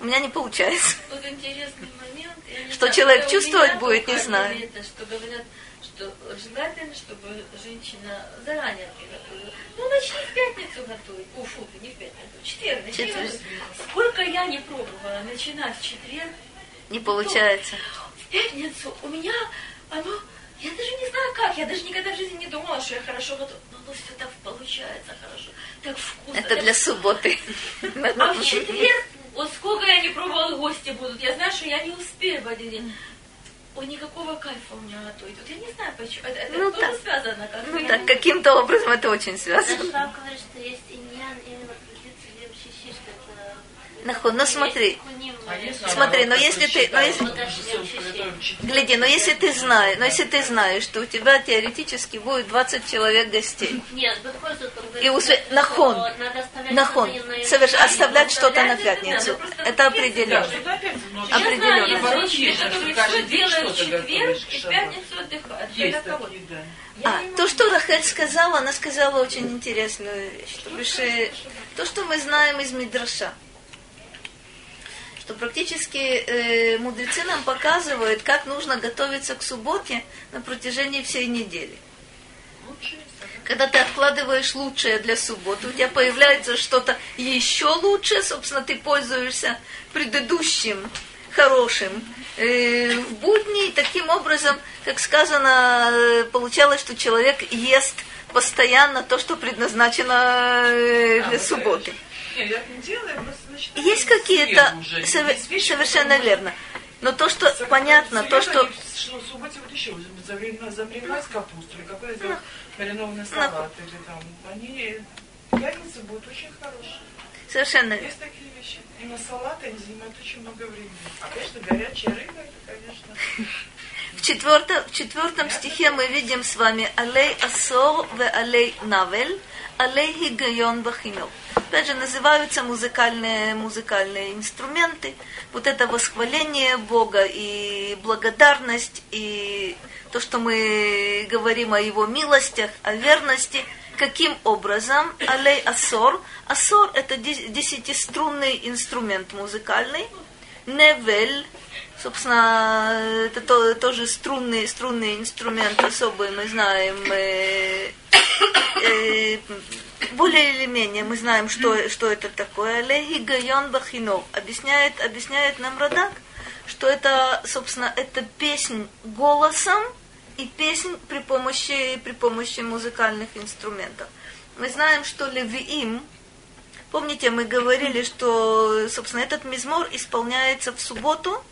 у меня не получается. Вот интересный момент. Что знаю, человек это чувствовать будет, не знаю. говорится, Что говорят, что желательно, чтобы женщина заранее приготовила. Ну, начни в пятницу готовить. О, фу, ты не в пятницу, в четверг. начни Четверг. Сколько я не пробовала, начинать в четверг, Не получается. в пятницу у меня оно... Я даже не знаю как, я даже никогда в жизни не думала, что я хорошо готовлю. Но оно все так получается хорошо, так вкусно. Это так для субботы. а в четверг, вот сколько я не пробовала, гости будут. Я знаю, что я не успею в один день. Ой, никакого кайфа у меня готовить. Вот я не знаю, почему. Это, это Ну тоже так. связано как Ну так, каким-то образом это очень связано. Рав говорит, что есть иньян именно традиции Лем Шиши, что Нахуй, ну смотри. А если Смотри, наоборот, но если ты- но если- Гляди, но если ты знаешь, но если ты знаешь, что у тебя теоретически будет 20 человек гостей, Нет, И что нахон. нахон, соверш- оставлять что-то на пятницу, это определенно. Определенно. А, то, что Рахель сказала, она сказала очень интересную вещь. То что мы знаем из Мидраша, что практически э, мудрецы нам показывают, как нужно готовиться к субботе на протяжении всей недели. Когда ты откладываешь лучшее для субботы, у тебя появляется что-то еще лучше, собственно, ты пользуешься предыдущим хорошим э, в будни. И таким образом, как сказано, получалось, что человек ест постоянно то, что предназначено э, для субботы. Не, я не делаю, просто Есть какие-то, совершенно верно. Но то, что можно- понятно, то, что в в субботе вот еще замариновать капусту или какой-то маринованный салат или там. Они пятница будет очень хорошая. совершенно верно. Есть такие вещи. И на салаты они занимают очень много времени. А, конечно, горячая рыба, это, конечно. В четвертом, в четвертом стихе мы видим с вами «Алей асор ве алей навель, алей хигайон бахинов». Опять же, называются музыкальные, музыкальные инструменты. Вот это восхваление Бога и благодарность, и то, что мы говорим о Его милостях, о верности. Каким образом? Алей асор. Асор – это дес- десятиструнный инструмент музыкальный. Невель, собственно, это то- тоже струнный, струнный инструмент особый, мы знаем, э, э, более или менее мы знаем, что, что это такое. Леги Гайон Бахинов объясняет, объясняет нам Радак, что это, собственно, это песнь голосом и песнь при помощи, при помощи музыкальных инструментов. Мы знаем, что Левиим, Помните, мы говорили, что, собственно, этот мизмор исполняется в субботу.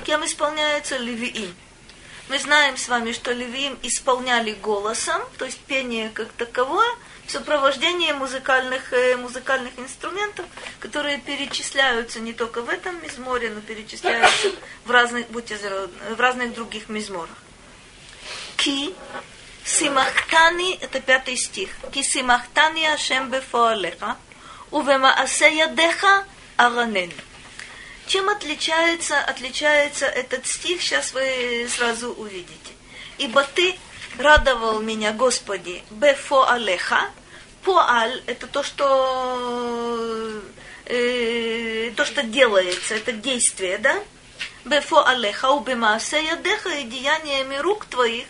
Кем исполняется Левиим? Мы знаем с вами, что Левиим исполняли голосом, то есть пение как таковое, в сопровождении музыкальных, э, музыкальных инструментов, которые перечисляются не только в этом мизморе, но перечисляются в разных, здоровы, в разных других мизморах. Ки симахтани, это пятый стих. Ки симахтани Ашем бефоалеха, увемаасе ядеха аранен. Чем отличается, отличается этот стих, сейчас вы сразу увидите. Ибо ты радовал меня, Господи, бефо алеха. Поаль – это то, что, э, то, что делается, это действие, да? Бефо алеха, убемаасе ядеха, и деяниями рук твоих,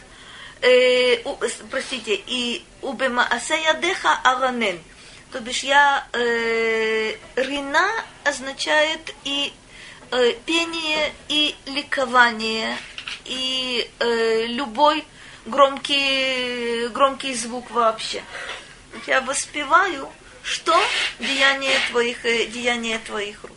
э, у, простите, и убемаасе ядеха аранен. То бишь я, э, рина означает и э, пение, и ликование, и э, любой громкий, громкий звук вообще. Я воспеваю, что деяние твоих, э, деяние твоих рук.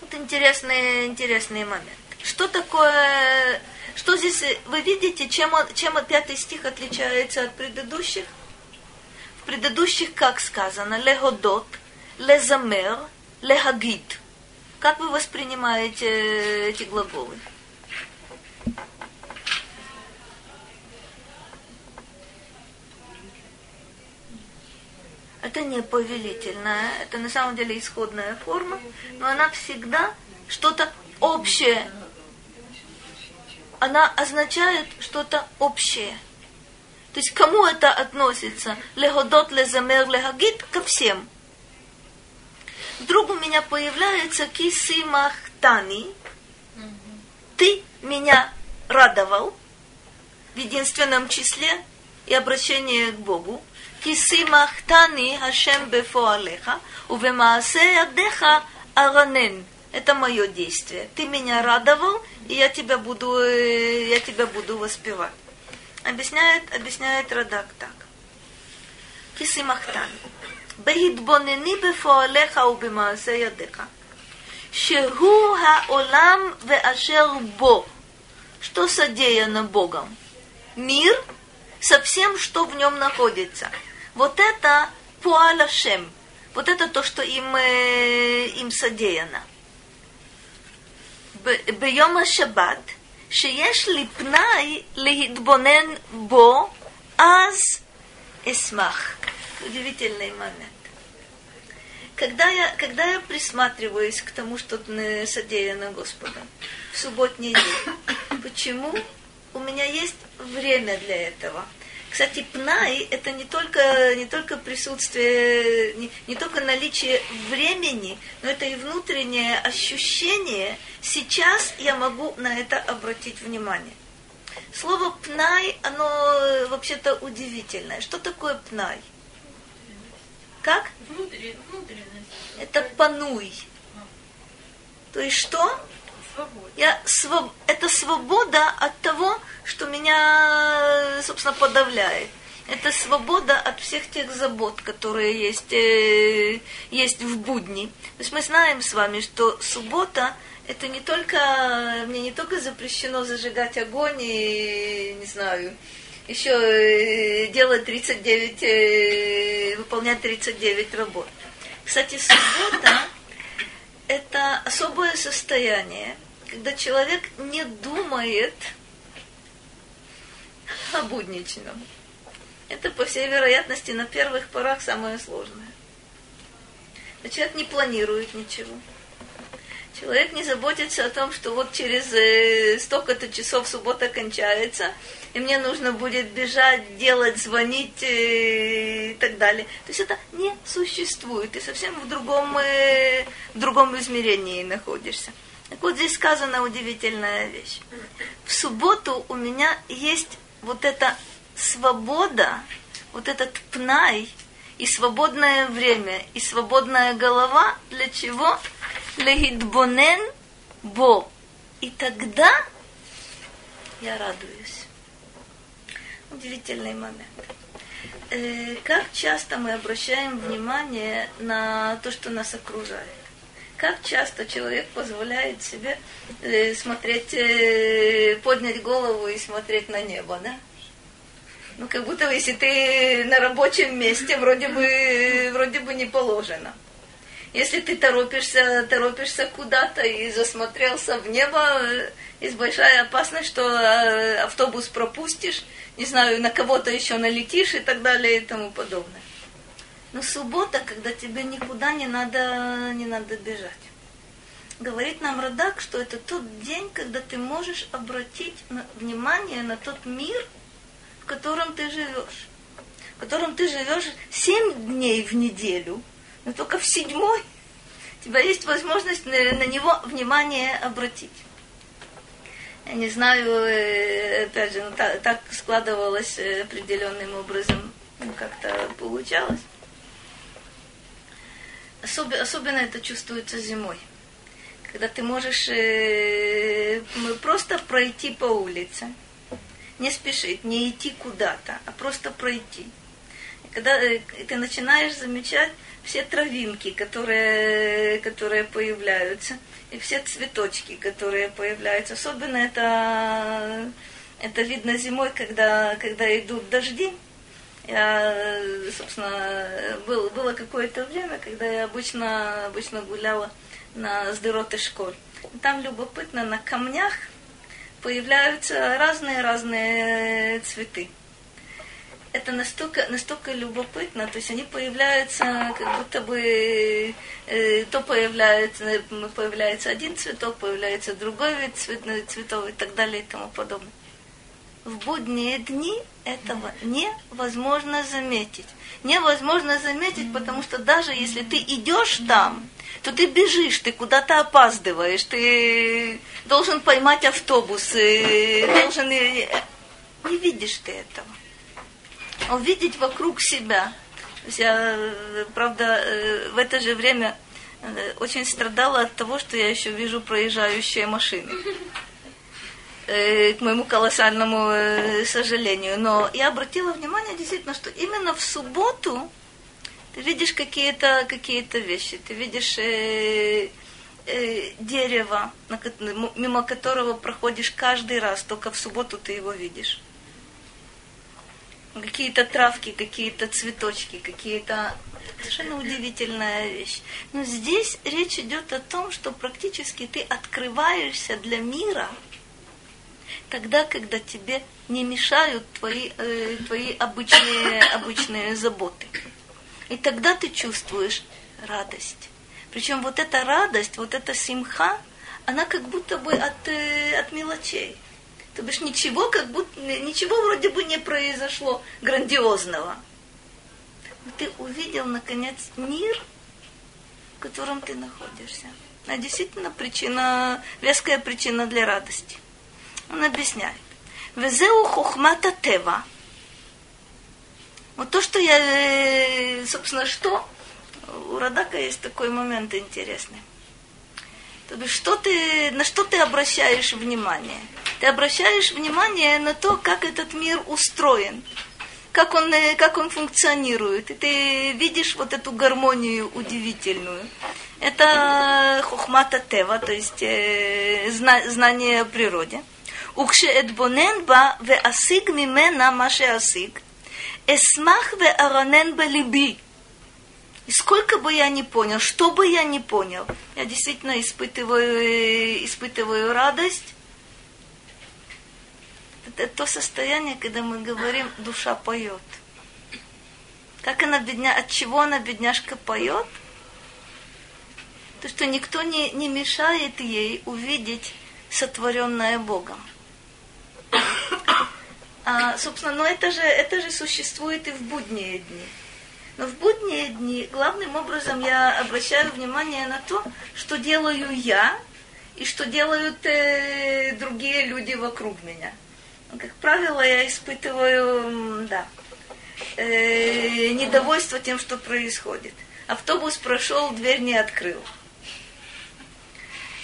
Вот интересный, интересный момент. Что такое, что здесь, э, вы видите, чем, он, чем пятый стих отличается от предыдущих? В предыдущих, как сказано, леhodot, лезамер, лехагид. Как вы воспринимаете э, эти глаголы? Это не повелительная, это на самом деле исходная форма, но она всегда что-то общее. Она означает что-то общее. То есть кому это относится? Леходот, лезамер, лехагит, ко всем. Вдруг у меня появляется кисы махтани. Ты меня радовал в единственном числе и обращение к Богу. Кисы махтани Хашем бефоалеха, увемаасе ядеха аранен. Это мое действие. Ты меня радовал, и я тебя буду, э, я тебя буду воспевать. Объясняет, объясняет Радак так. Кисы махтани. בהתבונני בפועליך ובמעשה ידיך, שהוא העולם ואשר בו, что содеяно Богом. Мир со всем, что в нем находится. Вот это пуалашем. Вот это то, что им, э, им содеяно. ביום השבת, שיש לי פנאי להתבונן בו, אז אשמח. Удивительный момент. Когда я, когда я присматриваюсь к тому, что содеяно Господом в субботний день, почему у меня есть время для этого? Кстати, пнай – это не только, не только присутствие, не, не только наличие времени, но это и внутреннее ощущение. Сейчас я могу на это обратить внимание. Слово пнай, оно вообще-то удивительное. Что такое пнай? Как? Внутренность. Это пануй. То есть что? Свобода. Я своб... Это свобода от того, что меня, собственно, подавляет. Это свобода от всех тех забот, которые есть, э, есть в будни. То есть мы знаем с вами, что суббота это не только, мне не только запрещено зажигать огонь и, не знаю, еще э, делать 39, э, выполнять 39 работ. Кстати, суббота – это особое состояние, когда человек не думает о будничном. Это, по всей вероятности, на первых порах самое сложное. Человек не планирует ничего. Человек не заботится о том, что вот через э, столько-то часов суббота кончается, и мне нужно будет бежать, делать, звонить э, и так далее. То есть это не существует, ты совсем в другом, э, в другом измерении находишься. Так вот здесь сказана удивительная вещь. В субботу у меня есть вот эта свобода, вот этот пнай, и свободное время, и свободная голова для чего? Легидбонен бо. И тогда я радуюсь. Удивительный момент. Э, как часто мы обращаем внимание на то, что нас окружает? Как часто человек позволяет себе э, смотреть, э, поднять голову и смотреть на небо, да? Ну, как будто если ты на рабочем месте, вроде бы, вроде бы не положено. Если ты торопишься, торопишься куда-то и засмотрелся в небо, есть большая опасность, что э, автобус пропустишь, не знаю, на кого-то еще налетишь и так далее и тому подобное. Но суббота, когда тебе никуда не надо, не надо бежать. Говорит нам Радак, что это тот день, когда ты можешь обратить внимание на тот мир, котором ты живешь. В котором ты живешь семь дней в неделю, но только в седьмой у тебя есть возможность на, на него внимание обратить. Я не знаю, э, опять же, ну, так, так складывалось э, определенным образом, ну, как-то получалось. Особ, особенно это чувствуется зимой. Когда ты можешь э, просто пройти по улице, не спешить, не идти куда-то, а просто пройти. И когда э, ты начинаешь замечать все травинки, которые, которые появляются, и все цветочки, которые появляются. Особенно это, это видно зимой, когда, когда идут дожди. Я, собственно, был, было какое-то время, когда я обычно, обычно гуляла на Сдероте школе. Там любопытно, на камнях появляются разные-разные цветы. Это настолько, настолько любопытно, то есть они появляются, как будто бы э, то появляется, э, появляется один цветок, появляется другой вид цвет, цветов и так далее и тому подобное. В будние дни этого невозможно заметить. Невозможно заметить, потому что даже если ты идешь там, то ты бежишь, ты куда-то опаздываешь, ты должен поймать автобус, должен... Не видишь ты этого увидеть вокруг себя. Я, правда, э, в это же время э, очень страдала от того, что я еще вижу проезжающие машины. Э, к моему колоссальному сожалению. Но я обратила внимание действительно, что именно в субботу ты видишь какие-то какие вещи. Ты видишь э, э, дерево, мимо которого проходишь каждый раз, только в субботу ты его видишь какие-то травки, какие-то цветочки, какие-то совершенно удивительная вещь. Но здесь речь идет о том, что практически ты открываешься для мира тогда, когда тебе не мешают твои, э, твои обычные, обычные заботы. И тогда ты чувствуешь радость. Причем вот эта радость, вот эта симха, она как будто бы от, э, от мелочей. То бишь ничего, как будто, ничего вроде бы не произошло грандиозного. Но ты увидел, наконец, мир, в котором ты находишься. А действительно причина, веская причина для радости. Он объясняет. Везеу хохмата тева. Вот то, что я, э, собственно, что? У Радака есть такой момент интересный. То бишь, что ты, на что ты обращаешь внимание? Ты обращаешь внимание на то, как этот мир устроен, как он, э, как он функционирует. И ты видишь вот эту гармонию удивительную. Это хохмата тева, то есть э, зна, знание о природе. Укше эдбоненба ве асиг мимена маше асиг. Эсмах ве ароненба либи и сколько бы я ни понял, что бы я ни понял, я действительно испытываю, испытываю радость. Это то состояние, когда мы говорим, душа поет. Как она бедня, от чего она, бедняжка, поет? То, что никто не, не мешает ей увидеть сотворенное Богом. А, собственно, но это же, это же существует и в будние дни. Но в будние дни главным образом я обращаю внимание на то, что делаю я и что делают э, другие люди вокруг меня. Как правило, я испытываю, да, э, недовольство тем, что происходит. Автобус прошел, дверь не открыл.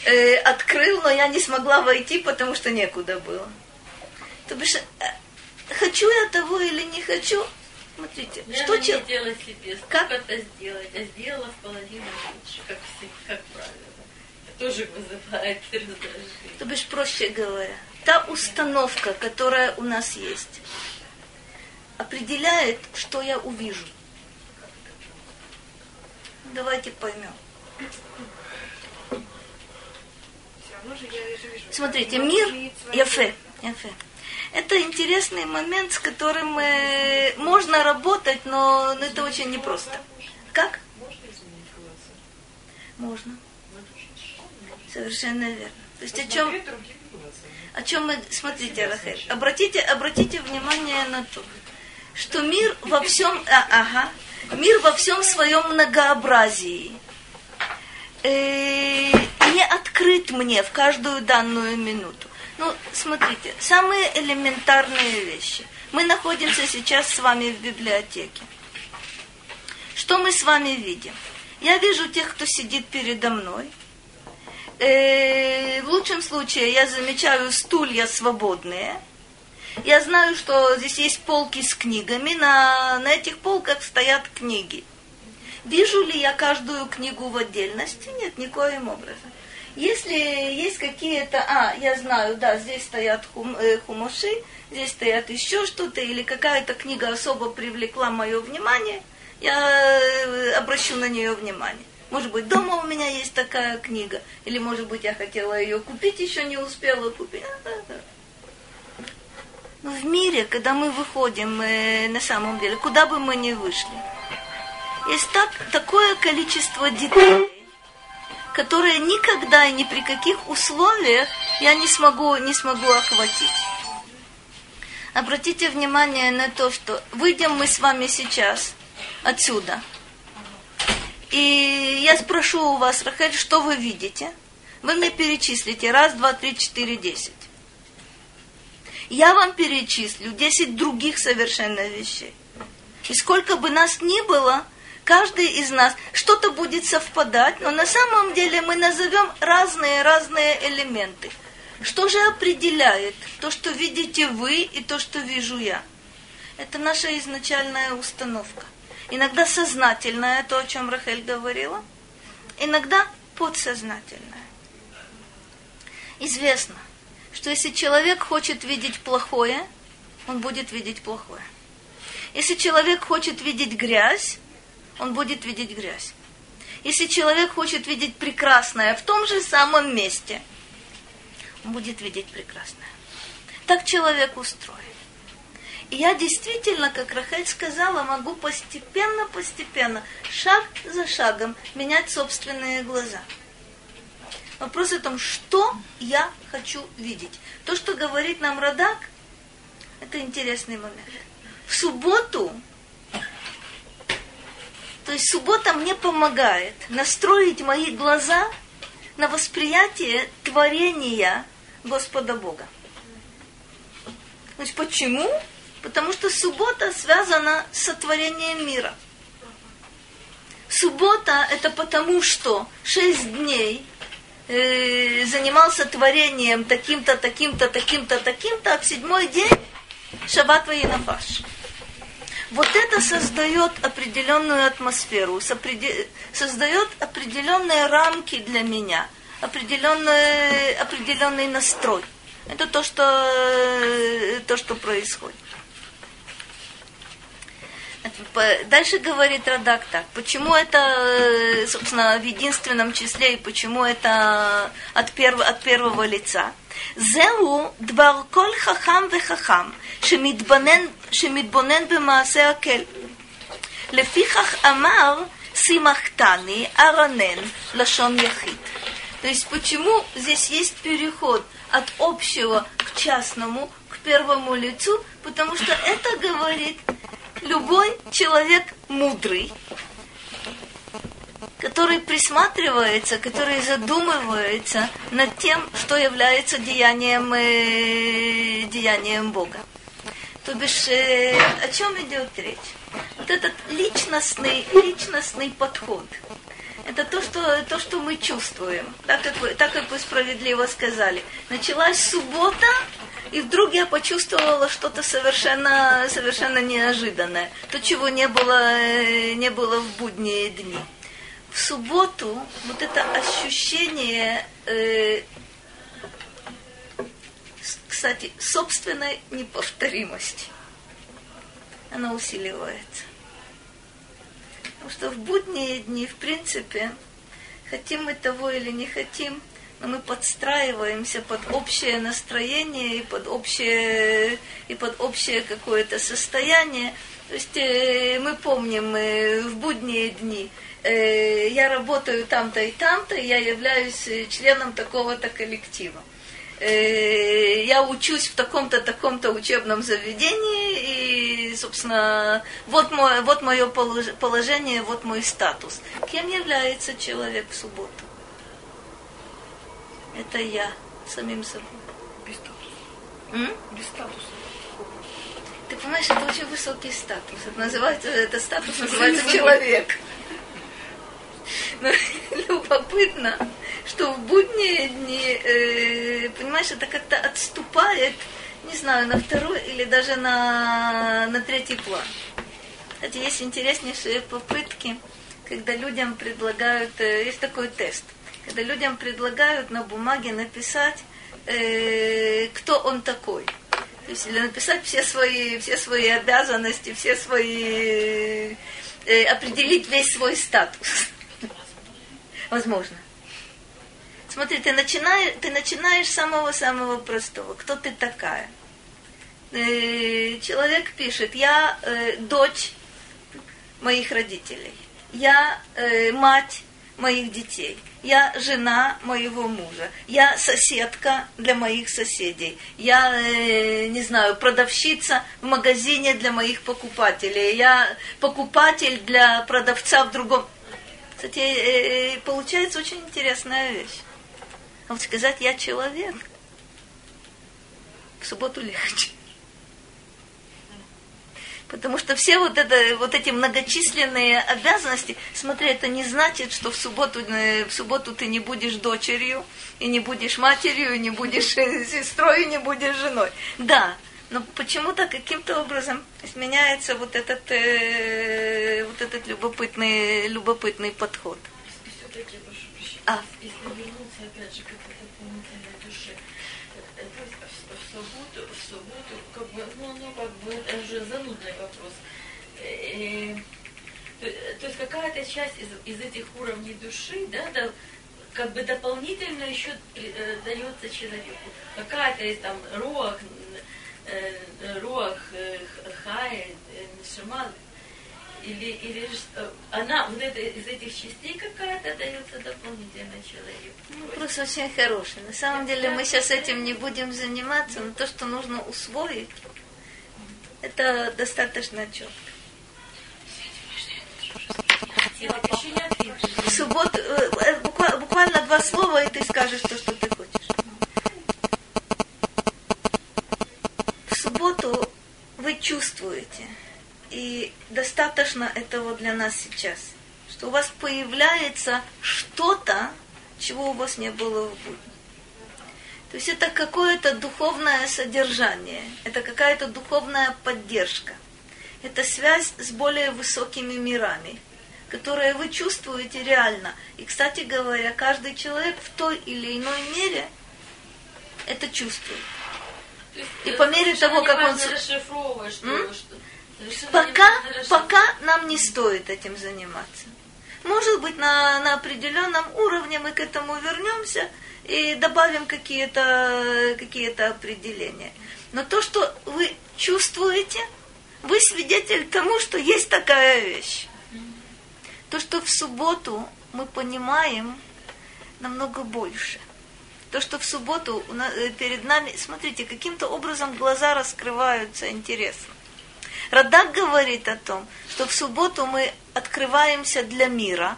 Э, открыл, но я не смогла войти, потому что некуда было. То бишь, э, хочу я того или не хочу, Смотрите, Я что не чел... делать себе, Как? это сделать, а сделала в половину лучше, как, все, как правило. Это тоже вызывает *laughs* раздражение. То бишь, проще говоря, та установка, которая у нас есть, определяет, что я увижу. Давайте поймем. Вижу. Смотрите, мир, яфе, яфе. Это интересный момент, с которым э, можно работать, но, но это очень непросто. Как? Можно. Совершенно верно. То есть о чем, о чем мы, смотрите, Рахель, обратите, обратите внимание на то, что мир во всем, а, ага, мир во всем своем многообразии э, не открыт мне в каждую данную минуту. Ну, смотрите, самые элементарные вещи. Мы находимся сейчас с вами в библиотеке. Что мы с вами видим? Я вижу тех, кто сидит передо мной. Э, в лучшем случае я замечаю стулья свободные. Я знаю, что здесь есть полки с книгами. На, на этих полках стоят книги. Вижу ли я каждую книгу в отдельности? Нет, никоим образом. Если есть какие-то, а, я знаю, да, здесь стоят хум, э, хумаши, здесь стоят еще что-то, или какая-то книга особо привлекла мое внимание, я э, обращу на нее внимание. Может быть, дома у меня есть такая книга, или, может быть, я хотела ее купить, еще не успела купить. в мире, когда мы выходим э, на самом деле, куда бы мы ни вышли, есть так, такое количество детей, которые никогда и ни при каких условиях я не смогу, не смогу охватить. Обратите внимание на то, что выйдем мы с вами сейчас отсюда. И я спрошу у вас, Рахель, что вы видите? Вы мне перечислите. Раз, два, три, четыре, десять. Я вам перечислю десять других совершенно вещей. И сколько бы нас ни было, каждый из нас что-то будет совпадать, но на самом деле мы назовем разные-разные элементы – что же определяет то, что видите вы и то, что вижу я? Это наша изначальная установка. Иногда сознательная, то, о чем Рахель говорила, иногда подсознательная. Известно, что если человек хочет видеть плохое, он будет видеть плохое. Если человек хочет видеть грязь, он будет видеть грязь. Если человек хочет видеть прекрасное в том же самом месте – будет видеть прекрасное. Так человек устроен. И я действительно, как Рахель сказала, могу постепенно, постепенно, шаг за шагом менять собственные глаза. Вопрос о том, что я хочу видеть. То, что говорит нам Радак, это интересный момент. В субботу, то есть суббота мне помогает настроить мои глаза на восприятие творения Господа Бога. Значит, почему? Потому что суббота связана с сотворением мира. Суббота это потому, что шесть дней э, занимался творением таким-то, таким-то, таким-то, таким-то, а в седьмой день шаббат военафаш. Вот это создает определенную атмосферу, создает определенные рамки для меня, определенный, определенный настрой. Это то, что, э, то, что происходит. Дальше говорит Радак так. Почему это, э, собственно, в единственном числе и почему это от, перв, от первого лица? Зеу дварколь хахам ве хахам. שמתבונן, שמתבונן במעשה הקל. לפיכך אמר שימחתני ארנן לשון יחיד. То есть почему здесь есть переход от общего к частному, к первому лицу? Потому что это говорит любой человек мудрый, который присматривается, который задумывается над тем, что является деянием, э, деянием Бога. То бишь, э, о чем идет речь? Вот этот личностный, личностный подход – это то, что, то, что мы чувствуем. Так как, вы, так как вы справедливо сказали. Началась суббота, и вдруг я почувствовала что-то совершенно, совершенно неожиданное. То, чего не было, э, не было в будние дни. В субботу вот это ощущение, э, кстати, собственной неповторимости, оно усиливается. Потому что в будние дни, в принципе, хотим мы того или не хотим, но мы подстраиваемся под общее настроение и под общее, и под общее какое-то состояние. То есть э, мы помним э, в будние дни, э, я работаю там-то и там-то, я являюсь э, членом такого-то коллектива. Э, я учусь в таком-то, таком-то учебном заведении, и, собственно, вот, мой, вот мое положение, вот мой статус. Кем является человек в субботу? Это я, самим собой. Без статуса. М? Без статуса. Ты понимаешь, это очень высокий статус. Это называется, это статус *laughs* называется человек. Но *laughs* любопытно, что в будние дни, э, понимаешь, это как-то отступает, не знаю, на второй или даже на, на третий план. Кстати, есть интереснейшие попытки, когда людям предлагают, э, есть такой тест, когда людям предлагают на бумаге написать, э, кто он такой. То есть или написать все свои, все свои обязанности, все свои, э, определить весь свой статус. *laughs* Возможно. Смотри, ты начинаешь, ты начинаешь с самого-самого простого. Кто ты такая? э, человек пишет, я э, дочь моих родителей, я э, мать моих детей, я жена моего мужа, я соседка для моих соседей, я, э, не знаю, продавщица в магазине для моих покупателей, я покупатель для продавца в другом. Кстати, э, получается очень интересная вещь. А вот сказать «я человек» в субботу легче. Потому что все вот, это, вот эти многочисленные обязанности, смотри, это не значит, что в субботу, э, в субботу ты не будешь дочерью, и не будешь матерью, и не будешь э, сестрой, и не будешь женой. Да, но почему-то каким-то образом изменяется вот этот, э, вот этот любопытный, любопытный подход. А. опять же к этой дополнительной душе, э, то есть в, субботу, в субботу, как бы, ну, ну, как бы, это уже занудный вопрос. Э, то, то есть какая-то часть из, из этих уровней души, да, да, как бы дополнительно еще э, дается человеку. Какая-то из там руах, э, руах, э, хай, э, или, или она, вот это, из этих частей какая-то дается дополнительно человеку. Вопрос очень хороший. На самом деле мы сейчас этим не будем заниматься, но то, что нужно усвоить, это достаточно четко. В субботу, э, э, буква- буквально два слова, и ты скажешь то, что ты хочешь. В субботу вы чувствуете, и достаточно этого для нас сейчас, что у вас появляется что-то, чего у вас не было в будни. То есть это какое-то духовное содержание, это какая-то духовная поддержка. Это связь с более высокими мирами, которые вы чувствуете реально. И, кстати говоря, каждый человек в той или иной мере это чувствует. Есть, И э, по мере совершенно того, как он расшифровывает, что, Пока, пока нам не стоит этим заниматься. Может быть, на, на определенном уровне мы к этому вернемся и добавим какие-то какие определения. Но то, что вы чувствуете, вы свидетель тому, что есть такая вещь. То, что в субботу мы понимаем намного больше. То, что в субботу э, перед нами, смотрите, каким-то образом глаза раскрываются интересно. Радак говорит о том, что в субботу мы открываемся для мира.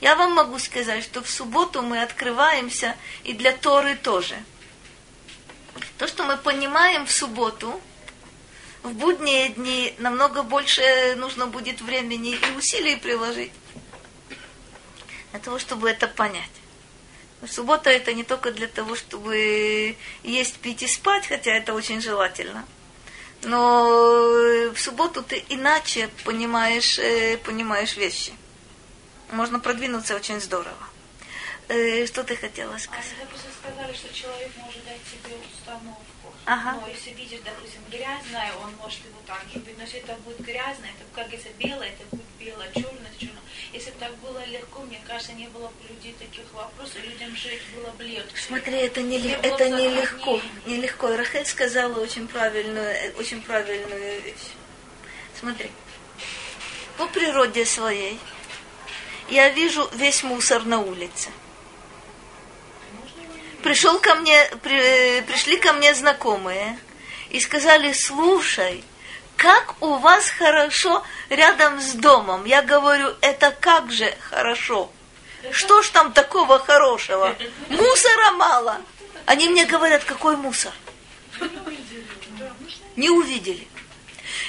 Я вам могу сказать, что в субботу мы открываемся и для Торы тоже. То, что мы понимаем в субботу, в будние дни намного больше нужно будет времени и усилий приложить для того, чтобы это понять. Суббота это не только для того, чтобы есть, пить и спать, хотя это очень желательно. Но э, в субботу ты иначе понимаешь, э, понимаешь вещи. Можно продвинуться очень здорово. Э, Что ты хотела А сказать? вы просто сказали, что человек может дать себе установку. Ага. Но если видишь, допустим, грязное, он может его так же видеть. Но если это будет грязное, это как если белое, это будет белое, черное, это черное. Если бы так было легко, мне кажется, не было бы людей таких вопросов, людям жить было бы легче. Смотри, это не, Не это нелегко. Нелегко. Рахель сказала очень правильную, э, очень правильную вещь. Смотри. По природе своей я вижу весь мусор на улице. Пришел ко мне, при- пришли ко мне знакомые и сказали, слушай, как у вас хорошо рядом с домом. Я говорю, это как же хорошо. Что ж там такого хорошего? Мусора мало. Они мне говорят, какой мусор? Не увидели.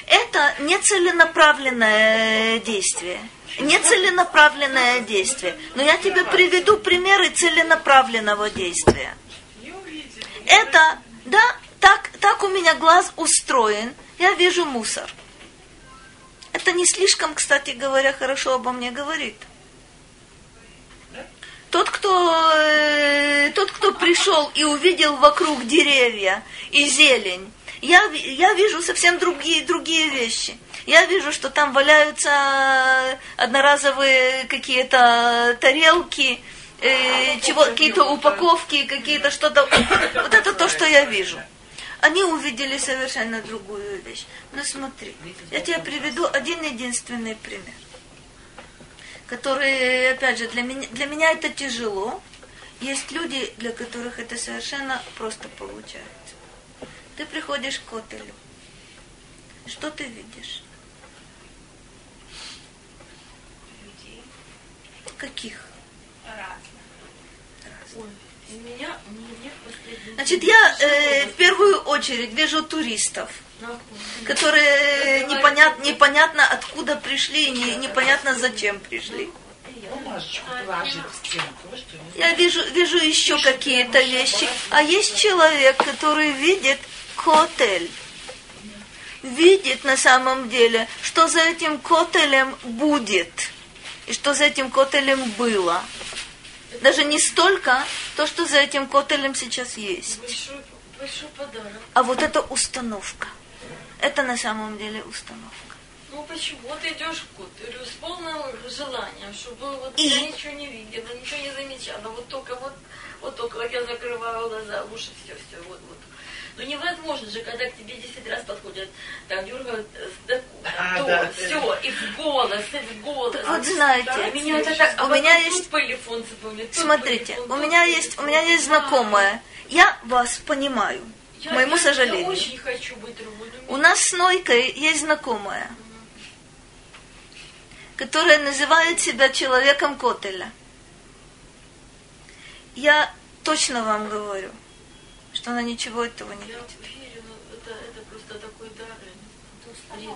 Это нецеленаправленное действие. Нецеленаправленное действие. Но я тебе приведу примеры целенаправленного действия. Это, да, так, так у меня глаз устроен. Я вижу мусор. Это не слишком, кстати говоря, хорошо обо мне говорит. Тот, кто, э, тот, кто пришел и увидел вокруг деревья и зелень, я, я вижу совсем другие, другие вещи. Я вижу, что там валяются одноразовые какие-то тарелки, э, чего, какие-то упаковки, какие-то что-то. Вот это то, что я вижу. Они увидели совершенно другую вещь. Но смотри, я тебе приведу один единственный пример, который, опять же, для меня, для меня это тяжело. Есть люди, для которых это совершенно просто получается. Ты приходишь к отелю. Что ты видишь? Людей Каких? разных. Ой, у меня, у меня. Значит, я э, в первую очередь вижу туристов, которые непонят, непонятно откуда пришли, и не, непонятно зачем пришли. Я вижу, вижу еще какие-то вещи. А есть человек, который видит котель. Видит на самом деле, что за этим котелем будет. И что за этим котелем было. Даже не столько то, что за этим котелем сейчас есть. Большой, большой подарок. А вот это установка. Это на самом деле установка. Ну почему? Вот идешь в Кутырю с полным желанием, чтобы вот И? я ничего не видела, ничего не замечала. Вот только вот, вот только вот я закрываю глаза, уши, все, все, вот, вот. Ну невозможно же, когда к тебе 10 раз подходят, там дергают э, да, А, то, да, все, и в голос, и в голос. Вот знаете, А меня это так, а у меня есть- телефон запомнит, Смотрите, телефон, у меня есть, у меня есть знакомая. Я вас понимаю, Я- к моему я- сожалению. Я очень хочу быть другой. У нас с Нойкой есть знакомая, которая называет себя человеком Котеля. Я точно вам говорю, что она ничего этого не Я видит. верю, это, это просто такой дар. это бред.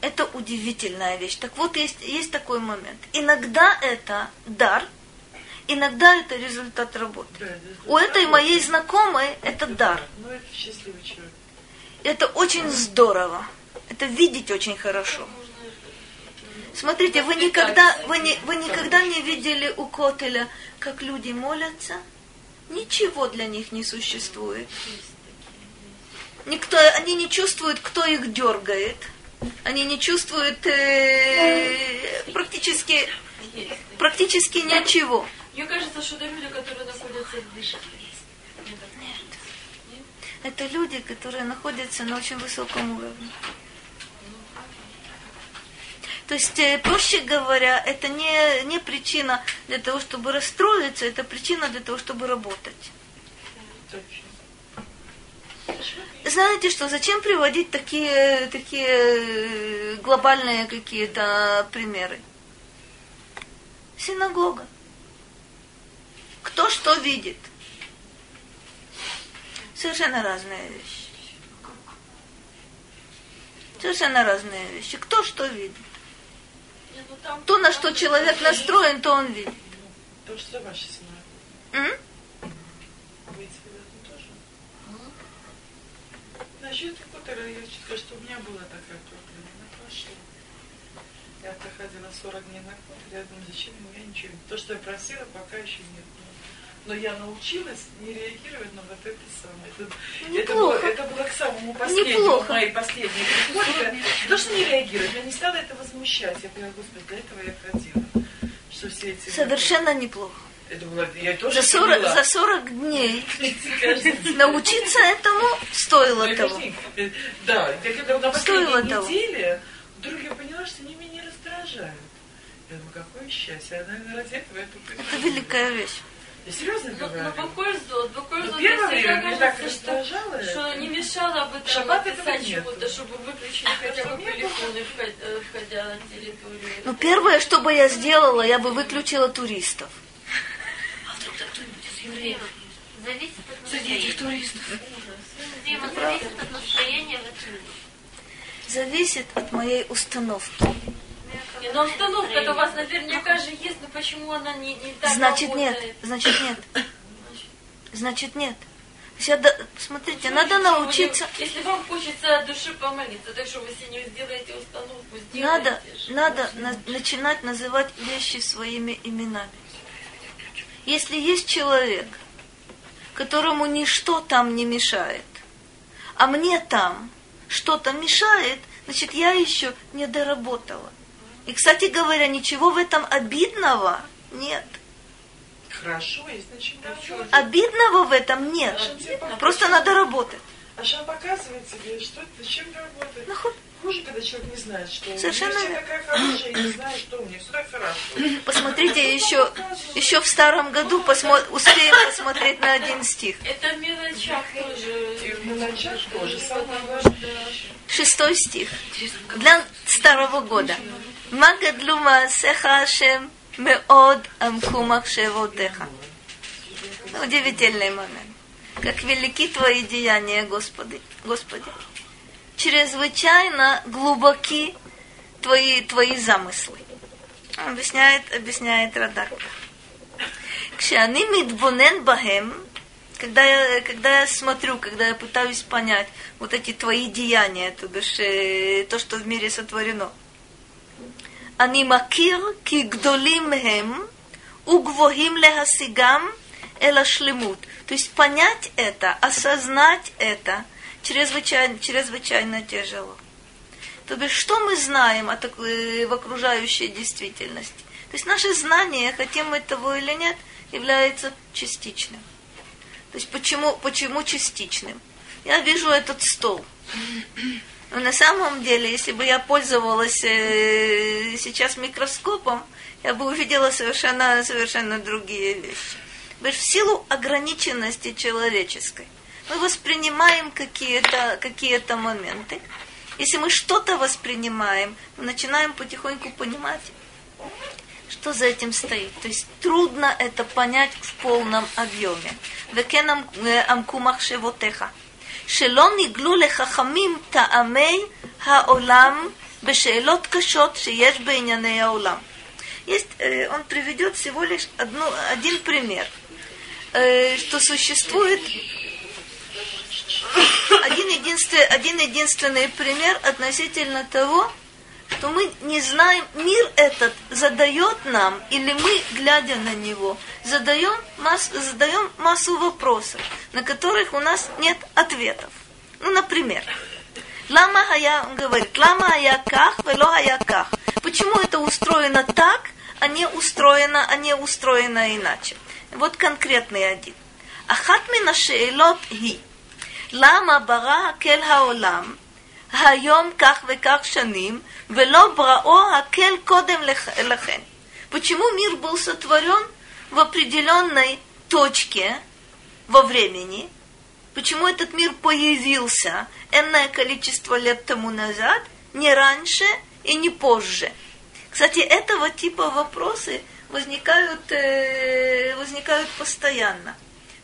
Это удивительная вещь. Так вот, есть, есть такой момент. Иногда это дар, иногда это результат работы. Да, да, У этой моей знакомой это дар. Ну, это счастливый человек. Это очень здорово. Это видеть очень хорошо. Смотрите, вы никогда, вы, не, вы никогда не видели у Котеля, как люди молятся? Ничего для них не существует. Никто, они не чувствуют, кто их дергает. Они не чувствуют э, практически, практически ничего. Мне кажется, что это люди, которые находятся в так Нет. Это люди, которые находятся на очень высоком уровне. То есть, э, проще говоря, это не, не причина для того, чтобы расстроиться, это причина для того, чтобы работать. Знаете что, зачем приводить такие, такие э, глобальные какие-то примеры? Синагога. Кто что видит? Совершенно разные вещи. Совершенно разные вещи. Кто что видит? То, на что человек настроен, то он видит. То, что ваши тоже? Насчет Кутера я сказать, что у меня была такая проблема. Она прошла. Я проходила 40 дней на Кутер, я думаю, зачем ему я ничего. То, что я просила, пока еще нет. Но я научилась не реагировать на вот это самое. Это, это, было, это было к самому последнему, Неплохо. моей последней приходе. То, что не реагировать, меня не стало это возмущать. Я говорю, господи, для этого я ходила. Что все эти... Совершенно неплохо. Это было, я тоже За 40, поняла. за 40 дней *laughs* научиться этому стоило того. э, Да, я когда на последней неделе, вдруг я поняла, что они меня не раздражают. Я думаю, какое счастье. Я, наверное, ради этого я тут Это великая вещь. Я серьезно Ну, говорю. ну, какой зод, какой Ну, зод, первое время меня так что, раздражало что это. не мешало бы там Шаббат написать чего-то, чтобы выключили хотя бы Нет. телефоны, входя, э, входя на территорию. Ну, первое, что бы я сделала, я бы выключила туристов. Зависит от настроения. Дима, зависит от настроения в этот мир. Зависит от моей установки. Не, но установка-то у вас наверняка же есть, но почему она не, не так Значит, нет. работает? Значит, нет. *coughs* Значит, нет. Есть я до- Смотрите, надо научиться... Если вам хочется от души помолиться, так что вы себе сделаете установку, сделайте Надо, же. надо на- начинать называть вещи своими именами. Если есть человек, которому ничто там не мешает, а мне там что-то мешает, значит, я еще не доработала. И, кстати говоря, ничего в этом обидного нет. Хорошо, чем работать. Обидного в этом нет. Просто надо работать. Аша показывает тебе, что зачем это работает. Хуже, когда человек не знает, что Совершенно у меня такая хорошая, и не знает, что у меня все так хорошо. Посмотрите, еще, еще в старом году посмо- успеем посмотреть на один стих. Это в мелочах тоже. И в мелочах тоже самое важное. Шестой стих. Для старого года. Магадлу маасеха Ашем меод амку махшевотеха. Удивительный момент как велики Твои деяния, Господи. Господи. Чрезвычайно глубоки Твои, твои замыслы. Объясняет, объясняет Радар. Бахем, когда я, когда я смотрю, когда я пытаюсь понять вот эти твои деяния, то бишь э, то, что в мире сотворено. Они макир ки гдолим хем, угвохим лехасигам – эла шлемут. То есть понять это, осознать это чрезвычайно, чрезвычайно тяжело. То бишь, что мы знаем о такой, э, в окружающей действительности? То есть наше знание, хотим мы того или нет, является частичным. То есть почему, почему частичным? Я вижу этот стол. Но на самом деле, если бы я пользовалась э, сейчас микроскопом, я бы увидела совершенно, совершенно другие вещи. То есть в силу ограниченности человеческой мы воспринимаем какие-то какие моменты. Если мы что-то воспринимаем, мы начинаем потихоньку понимать, что за этим стоит. То есть трудно это понять в полном объеме. וכן עמקו מחשבותיך, שלא ניגלו לחכמים טעמי העולם בשאלות קשות שיש בענייני העולם. Есть, э, он приведет всего лишь одну, один пример, э, что существует один единственный, один единственный пример относительно того, что мы не знаем, мир этот задает нам, или мы, глядя на него, задаем, масс, задаем массу вопросов, на которых у нас нет ответов. Ну, например, Лама хая, он говорит, лама хая ках, вело хая. Почему это устроено так, а не устроено, а не устроено иначе? Вот конкретный один. אחת מן השאלות היא, למה ברא הקל העולם היום כך וכך שנים, ולא בראו הקל קודם לכ- לכן? Почему мир был сотворен в определенной точке во времени? Почему этот мир появился энное количество лет тому назад, не раньше и не позже? Кстати, этого типа вопросы возникают, э, возникают постоянно.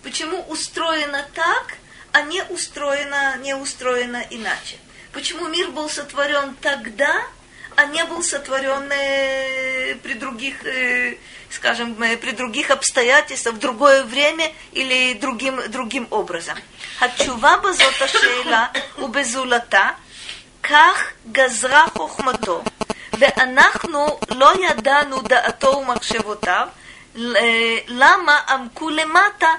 Почему устроено так, а не устроено, не устроено иначе? Почему мир был сотворен тогда, а не был сотворен э, при других, э, скажем, э, при других обстоятельствах, в другое время или другим, другим образом. Хачува базота шейла у безулата, ках газра хохмато, ואנחנו לא ידענו דעתו ומחשבותיו, למה עמקו למטה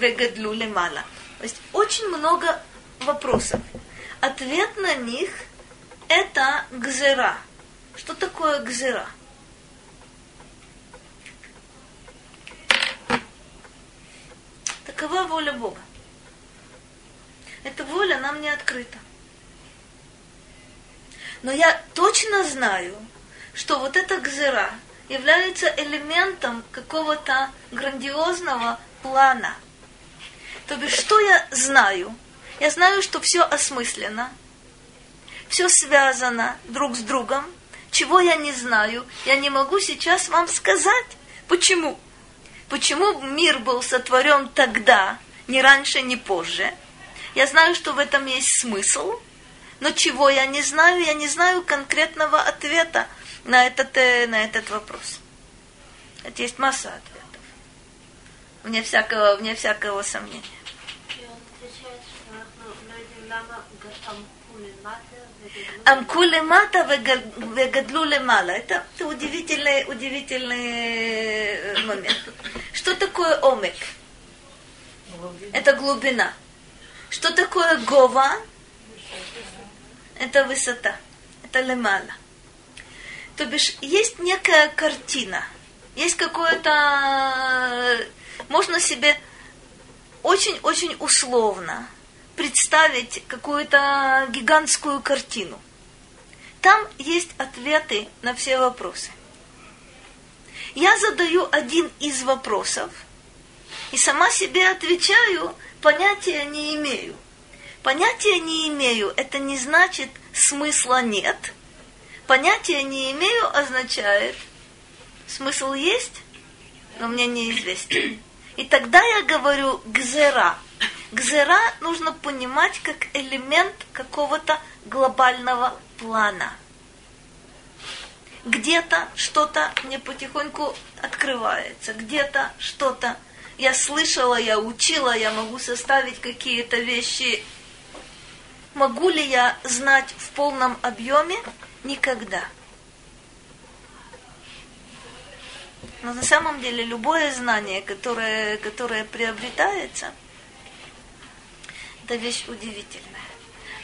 וגדלו למעלה. То есть очень много вопросов. Ответ на них – это гзера. Что такое гзера? Такова воля Бога. Эта воля нам не открыта. Но я точно знаю, что вот эта гзера является элементом какого-то грандиозного плана. То бишь, что я знаю? Я знаю, что все осмысленно, все связано друг с другом. Чего я не знаю, я не могу сейчас вам сказать. Почему? Почему мир был сотворен тогда, ни раньше, ни позже? Я знаю, что в этом есть смысл, но чего я не знаю, я не знаю конкретного ответа на этот, э, на этот вопрос. Это есть масса ответов. Вне всякого, вне всякого сомнения. Амку лемата вегадлу лемала. Это, это удивительный, удивительный момент. Что такое омек? Это глубина. Что такое гова? Это высота. Это лемала. То бишь, есть некая картина. Есть какое-то... Можно себе очень-очень условно представить какую-то гигантскую картину. Там есть ответы на все вопросы. Я задаю один из вопросов и сама себе отвечаю, понятия не имею. Понятия не имею, это не значит смысла нет. Понятия не имею означает смысл есть, но мне неизвестен. И тогда я говорю гзера. Гзера нужно понимать как элемент какого-то глобального плана. Где-то что-то мне потихоньку открывается, где-то что-то я слышала, я учила, я могу составить какие-то вещи. Могу ли я знать в полном объеме? Никогда. Но на самом деле любое знание, которое, которое приобретается, это вещь удивительная.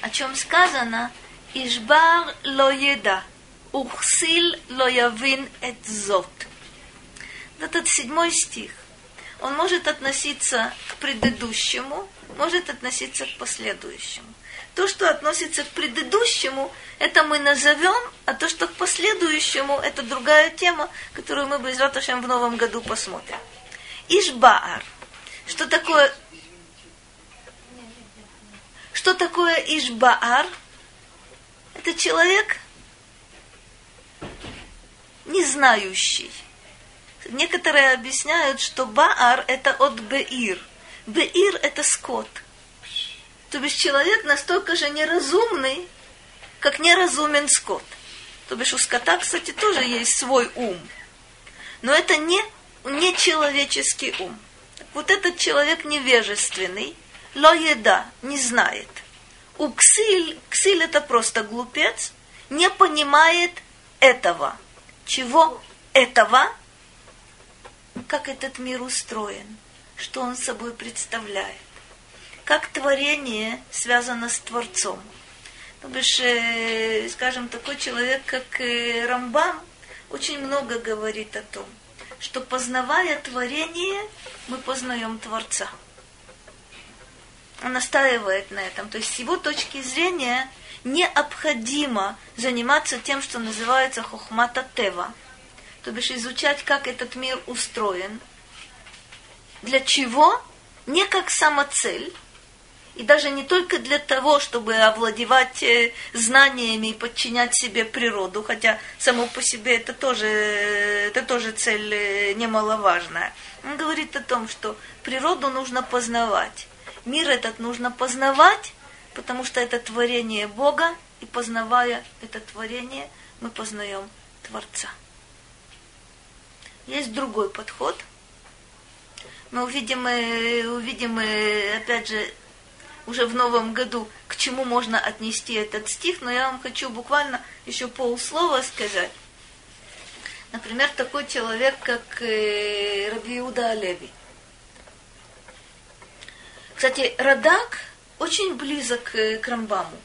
О чем сказано, Ишбар ло еда, ухсил ло явин эт зот. Этот седьмой стих, он может относиться к предыдущему, может относиться к последующему. То, что относится к предыдущему, это мы назовем, а то, что к последующему, это другая тема, которую мы без Раташем в новом году посмотрим. Ишбаар. Что такое? Что такое Ишбаар? Это человек не знающий. Некоторые объясняют, что Баар это от Беир. Беир это скот – то бишь человек настолько же неразумный, как неразумен скот. То бишь у скота, кстати, тоже есть свой ум. Но это не, не человеческий ум. Вот этот человек невежественный, ло еда, не знает. У ксиль, ксиль это просто глупец, не понимает этого. Чего этого? Как этот мир устроен, что он собой представляет как творение связано с Творцом. То бишь, э, скажем, такой человек, как э, Рамбам, очень много говорит о том, что познавая творение, мы познаем Творца. Он настаивает на этом. То есть с его точки зрения необходимо заниматься тем, что называется хохмата тева. То бишь изучать, как этот мир устроен. Для чего? Не как самоцель, и даже не только для того, чтобы овладевать э, знаниями и подчинять себе природу, хотя само по себе это тоже, это тоже цель э, немаловажная. Он говорит о том, что природу нужно познавать. Мир этот нужно познавать, потому что это творение Бога, и познавая это творение, мы познаем Творца. Есть другой подход. Мы увидим, э, увидим опять же, уже в новом году, к чему можно отнести этот стих, но я вам хочу буквально еще полслова сказать. Например, такой человек, как э, Рабиуда Алеви. Кстати, Радак очень близок э, к Рамбаму.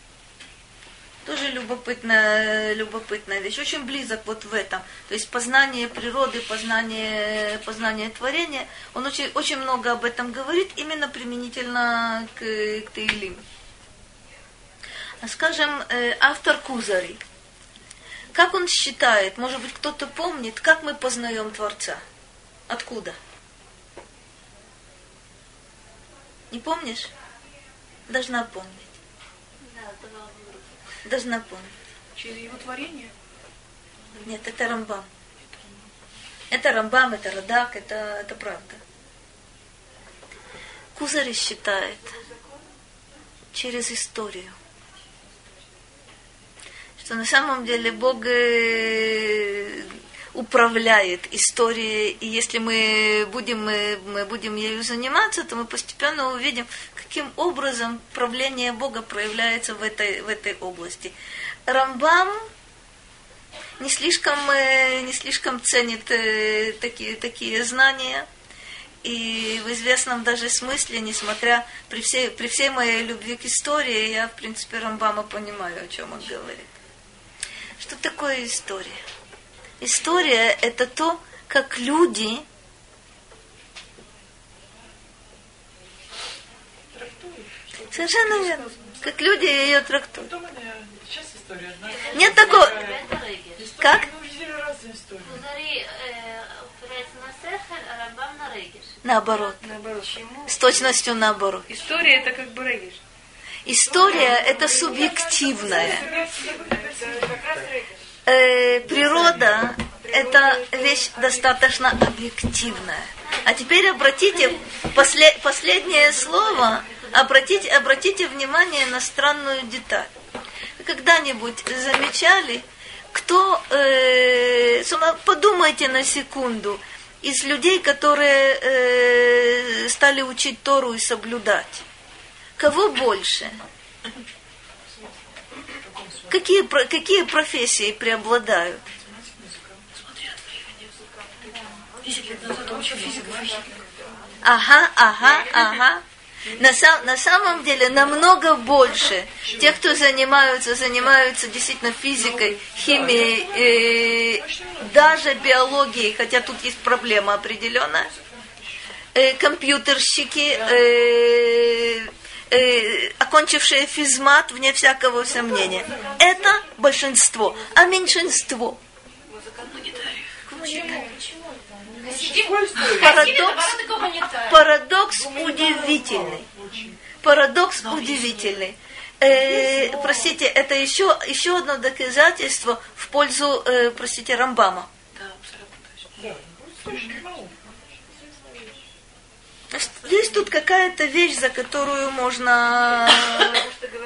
Тоже любопытная, любопытная вещь. Очень близок вот в этом. То есть познание природы, познание, познание творения. Он очень, очень много об этом говорит, именно применительно к, к Таилим. А скажем, э, автор Кузари. Как он считает, может быть, кто-то помнит, как мы познаем Творца? Откуда? Не помнишь? Должна помнить должна помнить. Через его творение? Нет, это Рамбам. Это Рамбам, это Радак, это, это правда. Кузари считает через историю, что на самом деле Бог э, управляет историей, и если мы будем, мы, мы будем ею заниматься, то мы постепенно увидим, каким образом правление Бога проявляется в этой, в этой области. Рамбам не слишком, э, не слишком ценит э, такие, такие знания. И в известном даже смысле, несмотря при всей, при всей моей любви к истории, я, в принципе, Рамбама понимаю, о чем он говорит. Что такое история? История – это то, как люди Совершенно верно. Как люди ее трактуют. Потом она, сейчас история одна. Нет такого. Как? Наоборот. Наоборот? С точностью наоборот. История это как бы региш. История – это субъективная. Э, природа – это вещь достаточно объективная. А теперь обратите после- последнее слово, обратите, обратите внимание на странную деталь. Когда-нибудь замечали, кто, э, подумайте на секунду, из людей, которые э, стали учить Тору и соблюдать, кого больше? Какие, какие профессии преобладают? Ага, ага, ага. На, сам- на самом деле намного больше тех, кто занимаются, занимаются действительно физикой, химией, э, даже биологией, хотя тут есть проблема определенная. Э, компьютерщики, э, э, окончившие физмат, вне всякого сомнения. Это большинство. А меньшинство? Парадокс, парадокс удивительный. Парадокс удивительный. Э, простите, это еще, еще одно доказательство в пользу, э, простите, Рамбама. Значит, Есть тут какая-то вещь, за которую можно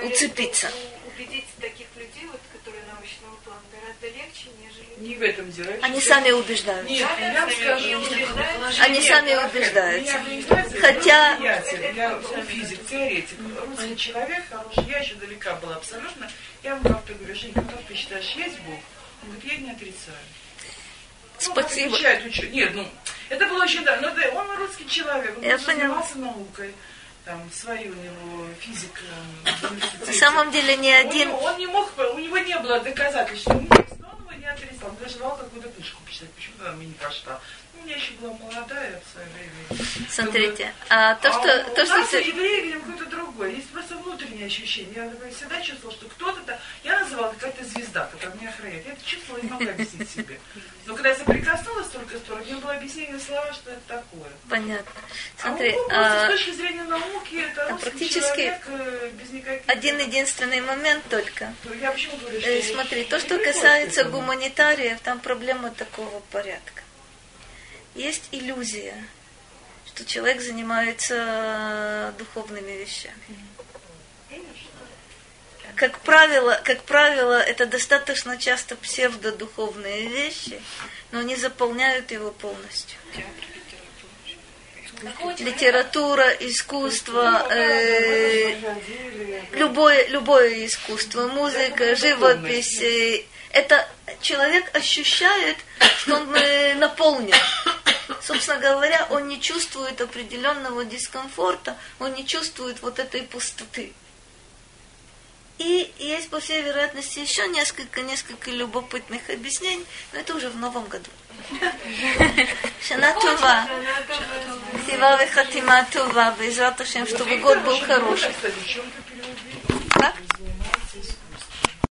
уцепиться. убедить таких людей, вот, которые научного плана, гораздо легче, нежели... Не в этом дело. Они сами убеждают. Нет, я вам скажу. Они сами убеждаются. Хотя- я физик, теоретик, русский человек хороший, я еще далека была абсолютно. Я ему как-то говорю, Женька, как ты считаешь, есть Бог? Он говорит, я не отрицаю. Ну, Спасибо. учё- Нет, ну, это было очень, да, но да, он русский человек, он Я просто поняла. занимался наукой, там, свои у него физика На самом деле Он один... не- Он не мог, у него не было доказательств, он он его не отрицал. Он даже желал какую-то книжку почитать, почему-то она мне не пошла. Ну, я еще была молодая в свое время. Смотрите, а то, А что... у То, что нас у ты- евреев, видимо, какое-то другое. Есть просто внутреннее ощущение. Я например, всегда чувствовала, что кто-то... Я называла какая-то звезда, которая меня охраняет. Я это чувствовала и не могла объяснить себе. Но когда я соприкоснулась только с Торой, у меня было объяснение слова, что это такое. Понятно. А Смотри, просто а, с точки зрения науки, это а практически человек э, без никаких... один единственный момент только. Я почему говорю, что... Э, Смотри, то, что касается гуманитариев, там проблема такого порядка. Есть иллюзия, что человек занимается духовными вещами. Как правило, как правило, это достаточно часто псевдодуховные вещи, но они заполняют его полностью. Литература, искусство, э, любое, любое искусство, музыка, живопись. Это человек ощущает, что он э, наполнен. Собственно говоря, он не чувствует определенного дискомфорта, он не чувствует вот этой пустоты. И есть, по всей вероятности, еще несколько, несколько любопытных объяснений, но это уже в новом году. Шана Това. Сива вехатима Това. Безрат Ашем, чтобы год был хороший. Как?